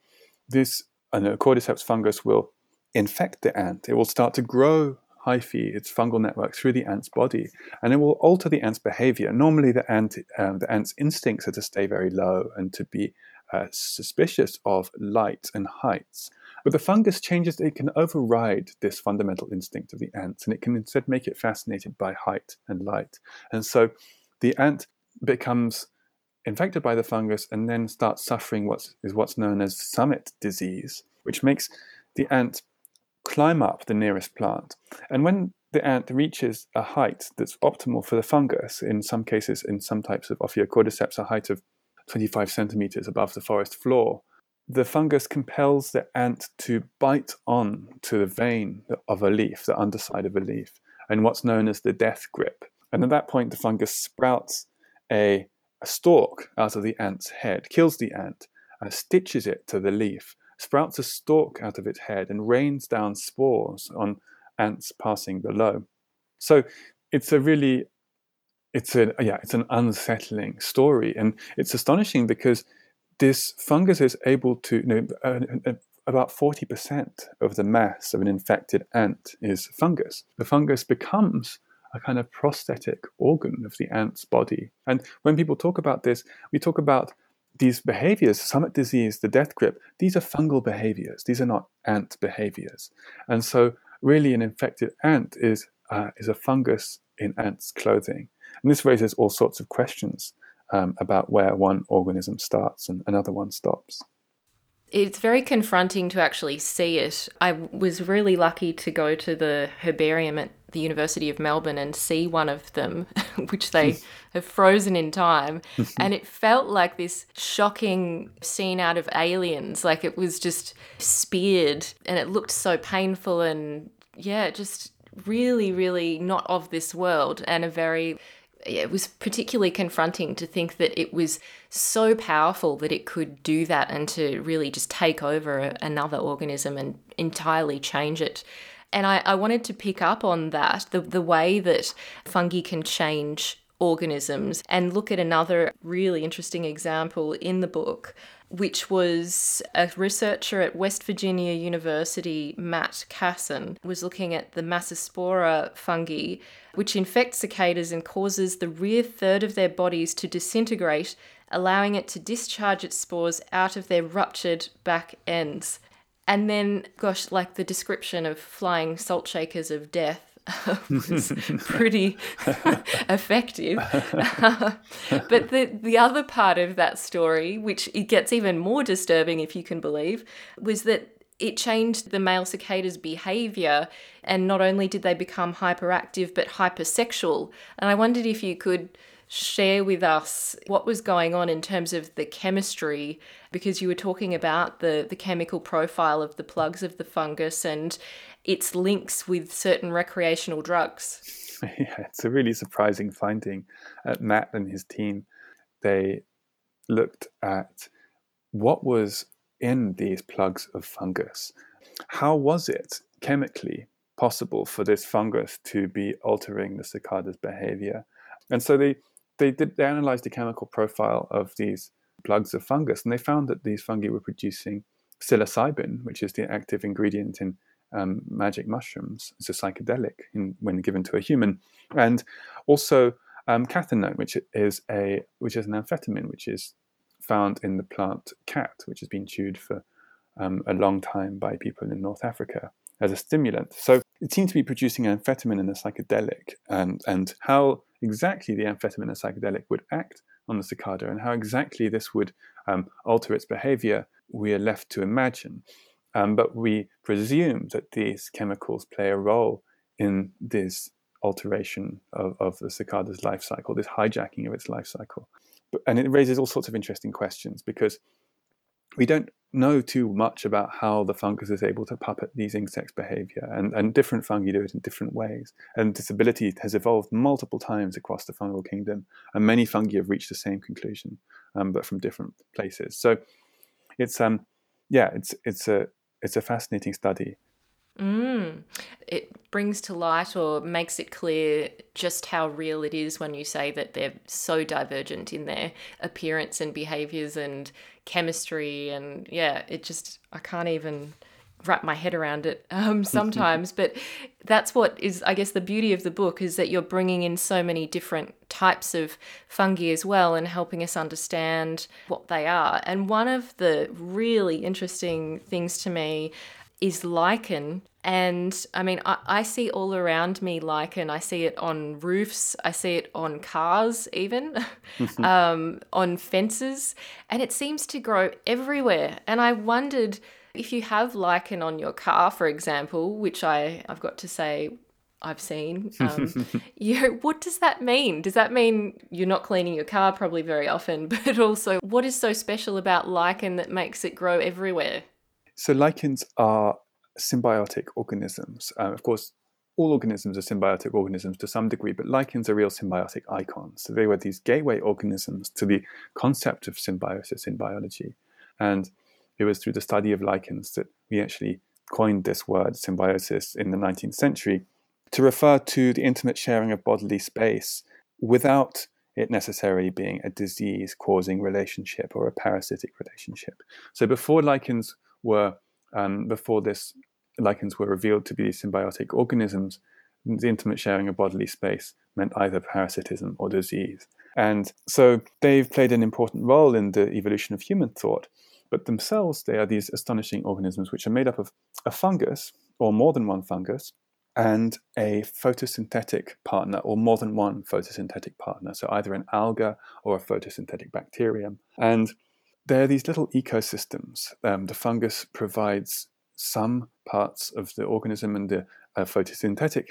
S2: this an cordyceps fungus will infect the ant. It will start to grow hyphae, its fungal network, through the ant's body, and it will alter the ant's behavior. Normally, the ant, um, the ant's instincts are to stay very low and to be uh, suspicious of light and heights. But the fungus changes, it can override this fundamental instinct of the ants and it can instead make it fascinated by height and light. And so the ant becomes infected by the fungus and then starts suffering what is what's known as summit disease, which makes the ant climb up the nearest plant. And when the ant reaches a height that's optimal for the fungus, in some cases, in some types of Ophiocordyceps, a height of 25 centimeters above the forest floor, the fungus compels the ant to bite on to the vein of a leaf, the underside of a leaf, and what's known as the death grip. And at that point, the fungus sprouts a, a stalk out of the ant's head, kills the ant, and stitches it to the leaf, sprouts a stalk out of its head, and rains down spores on ants passing below. So it's a really it's a yeah it's an unsettling story and it's astonishing because this fungus is able to you know uh, uh, about 40% of the mass of an infected ant is fungus. The fungus becomes a kind of prosthetic organ of the ant's body. And when people talk about this we talk about these behaviors summit disease the death grip these are fungal behaviors. These are not ant behaviors. And so really an infected ant is uh, is a fungus in ants clothing and this raises all sorts of questions um, about where one organism starts and another one stops.
S1: It's very confronting to actually see it. I was really lucky to go to the herbarium at the University of Melbourne and see one of them, <laughs> which they have frozen in time. <laughs> and it felt like this shocking scene out of aliens. Like it was just speared and it looked so painful and, yeah, just really, really not of this world and a very it was particularly confronting to think that it was so powerful that it could do that and to really just take over another organism and entirely change it. And I, I wanted to pick up on that the, the way that fungi can change organisms and look at another really interesting example in the book, which was a researcher at West Virginia University, Matt Kasson, was looking at the Massospora fungi, which infect cicadas and causes the rear third of their bodies to disintegrate, allowing it to discharge its spores out of their ruptured back ends. And then, gosh, like the description of flying salt shakers of death <laughs> was pretty <laughs> effective. <laughs> but the the other part of that story, which it gets even more disturbing if you can believe, was that it changed the male cicada's behavior and not only did they become hyperactive but hypersexual. And I wondered if you could share with us what was going on in terms of the chemistry because you were talking about the the chemical profile of the plugs of the fungus and its links with certain recreational drugs. <laughs>
S2: Yeah, it's a really surprising finding. At Matt and his team, they looked at what was in these plugs of fungus. How was it chemically possible for this fungus to be altering the cicada's behavior? And so they they did they analyzed the chemical profile of these plugs of fungus, and they found that these fungi were producing psilocybin, which is the active ingredient in um, magic mushrooms. It's a psychedelic in, when given to a human, and also um, cathinone, which is a which is an amphetamine, which is found in the plant khat, which has been chewed for um, a long time by people in North Africa as a stimulant. So it seemed to be producing an amphetamine and a psychedelic, and and how exactly the amphetamine and psychedelic would act on the cicada and how exactly this would um, alter its behavior, we are left to imagine. Um, but we presume that these chemicals play a role in this alteration of, of the cicada's life cycle, this hijacking of its life cycle. And it raises all sorts of interesting questions because we don't know too much about how the fungus is able to puppet these insects' behavior, and, and different fungi do it in different ways. And this ability has evolved multiple times across the fungal kingdom, and many fungi have reached the same conclusion, um, but from different places. So it's um, yeah, it's it's a it's a fascinating study.
S1: Mm. It brings to light or makes it clear just how real it is when you say that they're so divergent in their appearance and behaviors and chemistry. And yeah, it just, I can't even wrap my head around it <laughs> um, <laughs> sometimes. but that's what is, I guess, the beauty of the book is that you're bringing in so many different types of fungi as well and helping us understand what they are. And one of the really interesting things to me is lichen. And I mean, I, I, see all around me lichen. I see it on roofs, I see it on cars, even <laughs> um, on fences, and it seems to grow everywhere. And I wondered if you have lichen on your car, for example, which I, I've got to say, I've seen. Um, <laughs> <laughs> you, what does that mean? Does that mean you're not cleaning your car probably very often? <laughs> But also, what is so special about lichen that makes it grow everywhere?
S2: So lichens are symbiotic organisms. Uh, of course, all organisms are symbiotic organisms to some degree, but lichens are real symbiotic icons. So they were these gateway organisms to the concept of symbiosis in biology. And it was through the study of lichens that we actually coined this word, symbiosis, in the 19th century to refer to the intimate sharing of bodily space without it necessarily being a disease causing relationship or a parasitic relationship. So before lichens were um, before this lichens were revealed to be symbiotic organisms, the intimate sharing of bodily space meant either parasitism or disease. And so they've played an important role in the evolution of human thought. But themselves, they are these astonishing organisms which are made up of a fungus, or more than one fungus, and a photosynthetic partner, or more than one photosynthetic partner. So either an alga or a photosynthetic bacterium. And they're these little ecosystems. Um, the fungus provides some parts of the organism, and the uh, photosynthetic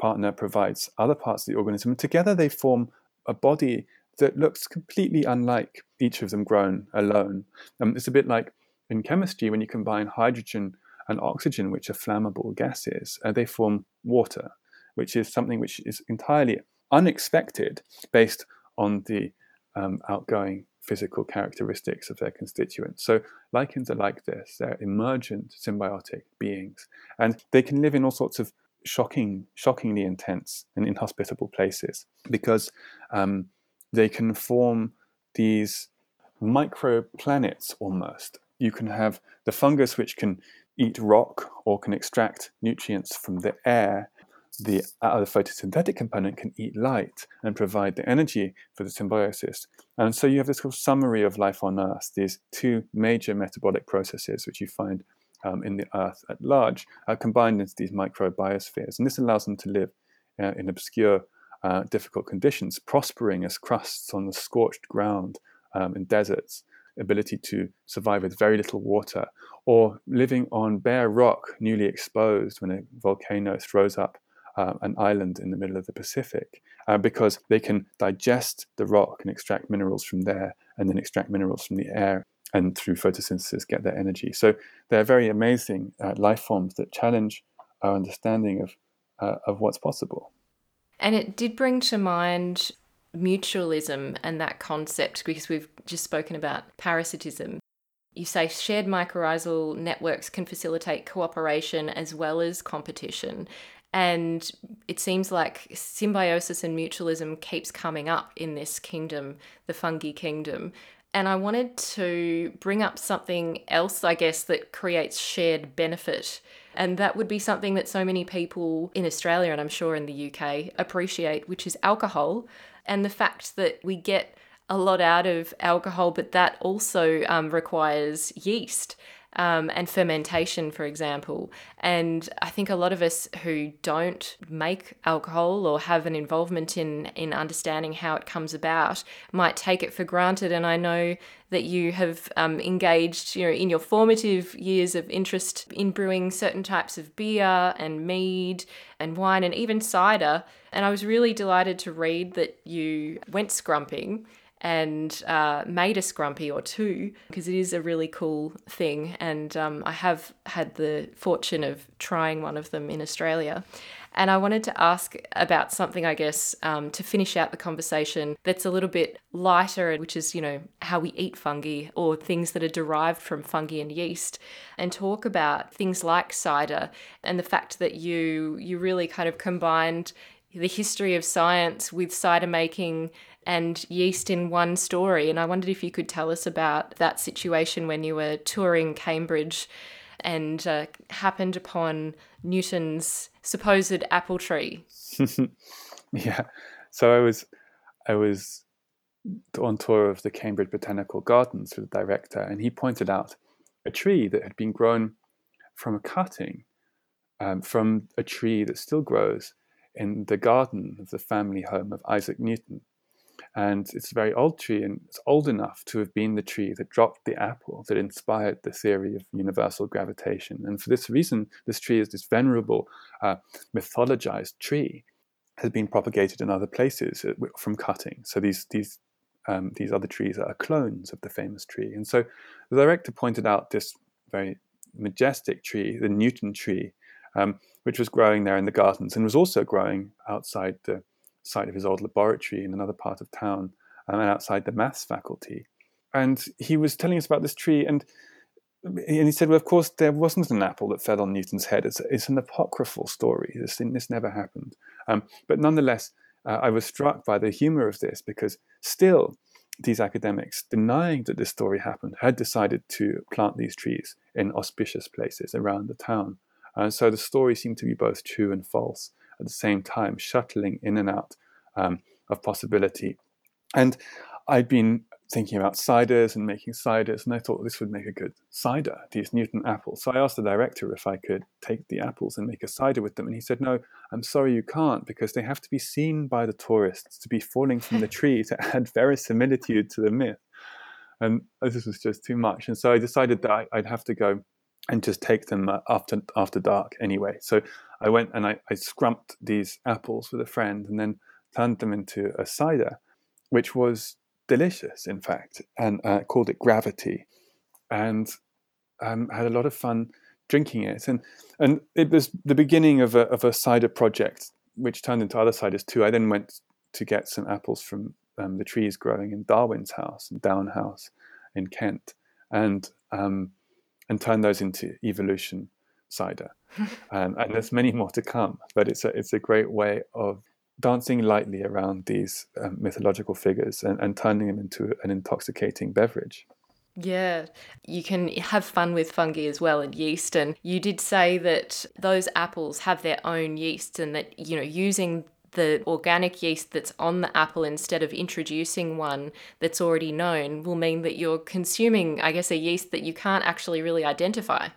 S2: partner provides other parts of the organism. And together they form a body that looks completely unlike each of them grown alone. Um, it's a bit like in chemistry when you combine hydrogen and oxygen, which are flammable gases, uh, they form water, which is something which is entirely unexpected based on the um, outgoing physical characteristics of their constituents. So lichens are like this. They're emergent symbiotic beings. And they can live in all sorts of shocking, shockingly intense and inhospitable places because um, they can form these microplanets almost. You can have the fungus which can eat rock or can extract nutrients from the air. The other photosynthetic component can eat light and provide the energy for the symbiosis. And so you have this sort of summary of life on Earth, these two major metabolic processes which you find um, in the earth at large are combined into these microbiospheres. And this allows them to live uh, in obscure, uh, difficult conditions, prospering as crusts on the scorched ground um, in deserts, ability to survive with very little water, or living on bare rock, newly exposed when a volcano throws up uh, an island in the middle of the Pacific, uh, because they can digest the rock and extract minerals from there, and then extract minerals from the air and through photosynthesis get their energy. So they're very amazing uh, life forms that challenge our understanding of uh, of what's possible.
S1: And it did bring to mind mutualism and that concept because we've just spoken about parasitism. You say shared mycorrhizal networks can facilitate cooperation as well as competition. And it seems like symbiosis and mutualism keeps coming up in this kingdom, the fungi kingdom. And I wanted to bring up something else, I guess, that creates shared benefit. And that would be something that so many people in Australia and I'm sure in the UK appreciate, which is alcohol. And the fact that we get a lot out of alcohol, but that also um, requires yeast um, and fermentation, for example. And I think a lot of us who don't make alcohol or have an involvement in in understanding how it comes about might take it for granted. And I know that you have um, engaged, you know, in your formative years of interest in brewing certain types of beer and mead and wine and even cider. And I was really delighted to read that you went scrumping and uh, made a scrumpy or two because it is a really cool thing. And um, I have had the fortune of trying one of them in Australia. And I wanted to ask about something, I guess, um, to finish out the conversation that's a little bit lighter, which is, you know, how we eat fungi or things that are derived from fungi and yeast, and talk about things like cider and the fact that you you really kind of combined the history of science with cider making and yeast in one story. And I wondered if you could tell us about that situation when you were touring Cambridge and uh, happened upon Newton's supposed apple tree. <laughs>
S2: yeah. So I was, I was on tour of the Cambridge Botanical Gardens with the director, and he pointed out a tree that had been grown from a cutting um, from a tree that still grows in the garden of the family home of Isaac Newton. And it's a very old tree, and it's old enough to have been the tree that dropped the apple that inspired the theory of universal gravitation. And for this reason, this tree is this venerable, uh, mythologized tree, has been propagated in other places uh, from cutting. So these these um, these other trees are clones of the famous tree. And so the director pointed out this very majestic tree, the Newton tree, um, which was growing there in the gardens and was also growing outside the site of his old laboratory in another part of town um, and outside the maths faculty. And he was telling us about this tree, and and he said, "Well, of course, there wasn't an apple that fell on Newton's head. It's, it's an apocryphal story. This this never happened." Um, but nonetheless, uh, I was struck by the humor of this because still, these academics, denying that this story happened, had decided to plant these trees in auspicious places around the town. And so the story seemed to be both true and false at the same time, shuttling in and out um, of possibility. And I'd been thinking about ciders and making ciders, and I thought this would make a good cider, these Newton apples. So I asked the director if I could take the apples and make a cider with them, and he said, No, I'm sorry you can't, because they have to be seen by the tourists to be falling from the <laughs> tree to add verisimilitude to the myth. And this was just too much. And so I decided that I'd have to go and just take them uh, after after dark anyway. So I went and I, I scrumped these apples with a friend and then turned them into a cider, which was delicious, in fact, and uh, called it Gravity, and um, had a lot of fun drinking it. And and it was the beginning of a of a cider project, which turned into other ciders too. I then went to get some apples from um, the trees growing in Darwin's house, and Down House, in Kent, and um, and turn those into evolution cider, <laughs> um, and there's many more to come. But it's a it's a great way of dancing lightly around these um, mythological figures and, and turning them into an intoxicating beverage.
S1: Yeah, you can have fun with fungi as well and yeast. And you did say that those apples have their own yeast and that, you know, using the organic yeast that's on the apple instead of introducing one that's already known will mean that you're consuming, I guess, a yeast that you can't actually really identify.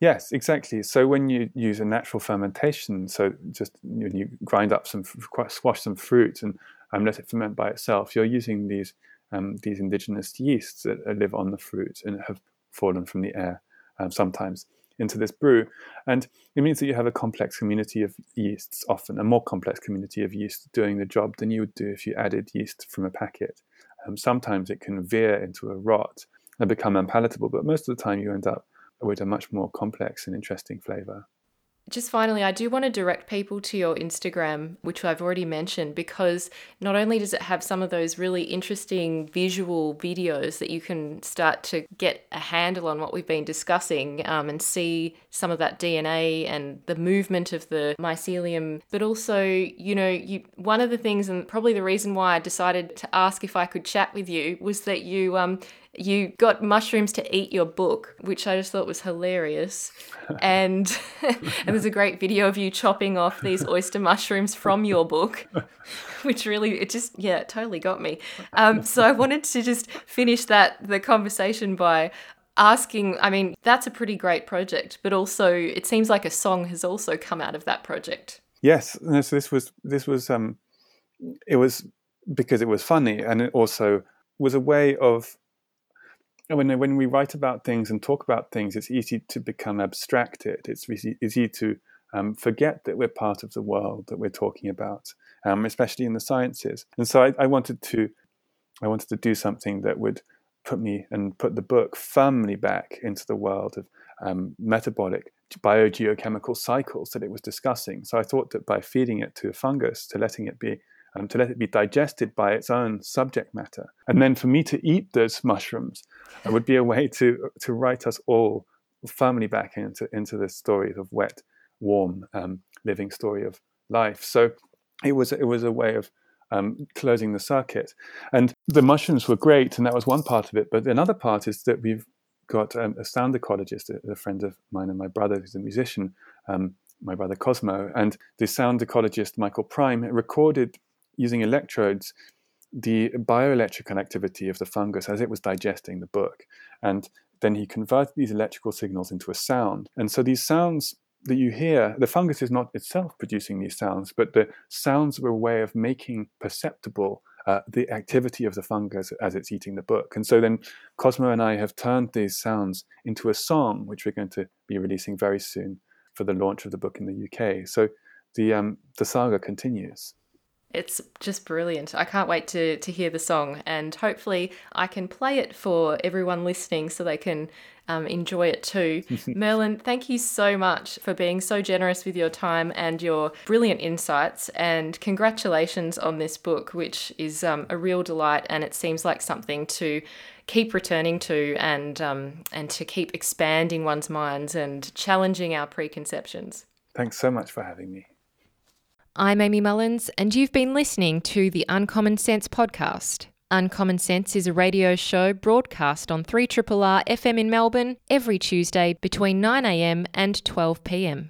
S2: Yes, exactly. So when you use a natural fermentation, so just when you grind up some, squash some fruit and um, let it ferment by itself, you're using these um, these indigenous yeasts that live on the fruit and have fallen from the air um, sometimes into this brew. And it means that you have a complex community of yeasts, often a more complex community of yeast doing the job than you would do if you added yeast from a packet. Um, sometimes it can veer into a rot and become unpalatable, but most of the time you end up with a much more complex and interesting flavor.
S1: Just finally, I do want to direct people to your Instagram, which I've already mentioned, because not only does it have some of those really interesting visual videos that you can start to get a handle on what we've been discussing um, and see some of that DNA and the movement of the mycelium, but also, you know, you one of the things, and probably the reason why I decided to ask if I could chat with you was that you um, you got mushrooms to eat your book, which I just thought was hilarious. <laughs> and <laughs> and there's a great video of you chopping off these <laughs> oyster mushrooms from your book, which really it just yeah it totally got me. Um, so I wanted to just finish that the conversation by asking. I mean, that's a pretty great project, but also it seems like a song has also come out of that project.
S2: Yes, no, so this was this was um, it was because it was funny, and it also was a way of when when we write about things and talk about things, it's easy to become abstracted. It's easy, easy to um, forget that we're part of the world that we're talking about, um, especially in the sciences. And so I, I, wanted to, I wanted to do something that would put me and put the book firmly back into the world of um, metabolic biogeochemical cycles that it was discussing. So I thought that by feeding it to a fungus, to letting it be um, to let it be digested by its own subject matter. And then for me to eat those mushrooms would be a way to, to write us all firmly back into, into the story of wet, warm, um, living story of life. So it was, it was a way of um, closing the circuit. And the mushrooms were great, and that was one part of it. But another part is that we've got um, a sound ecologist, a, a, friend of mine and my brother who's a musician, um, my brother Cosmo, and the sound ecologist Michael Prime recorded using electrodes the bioelectrical activity of the fungus as it was digesting the book. And then he converted these electrical signals into a sound. And so these sounds that you hear, the fungus is not itself producing these sounds, but the sounds were a way of making perceptible uh, the activity of the fungus as it's eating the book. And so then Cosmo and I have turned these sounds into a song, which we're going to be releasing very soon for the launch of the book in the UK. So the, um, the saga continues.
S1: It's just brilliant. I can't wait to, to hear the song, and hopefully, I can play it for everyone listening so they can um, enjoy it too. <laughs> Merlin, thank you so much for being so generous with your time and your brilliant insights. And congratulations on this book, which is um, a real delight. And it seems like something to keep returning to and um, and to keep expanding one's minds and challenging our preconceptions.
S2: Thanks so much for having me.
S1: I'm Amy Mullins, and you've been listening to the Uncommon Sense podcast. Uncommon Sense is a radio show broadcast on 3RRR FM in Melbourne every Tuesday between 9am and 12pm.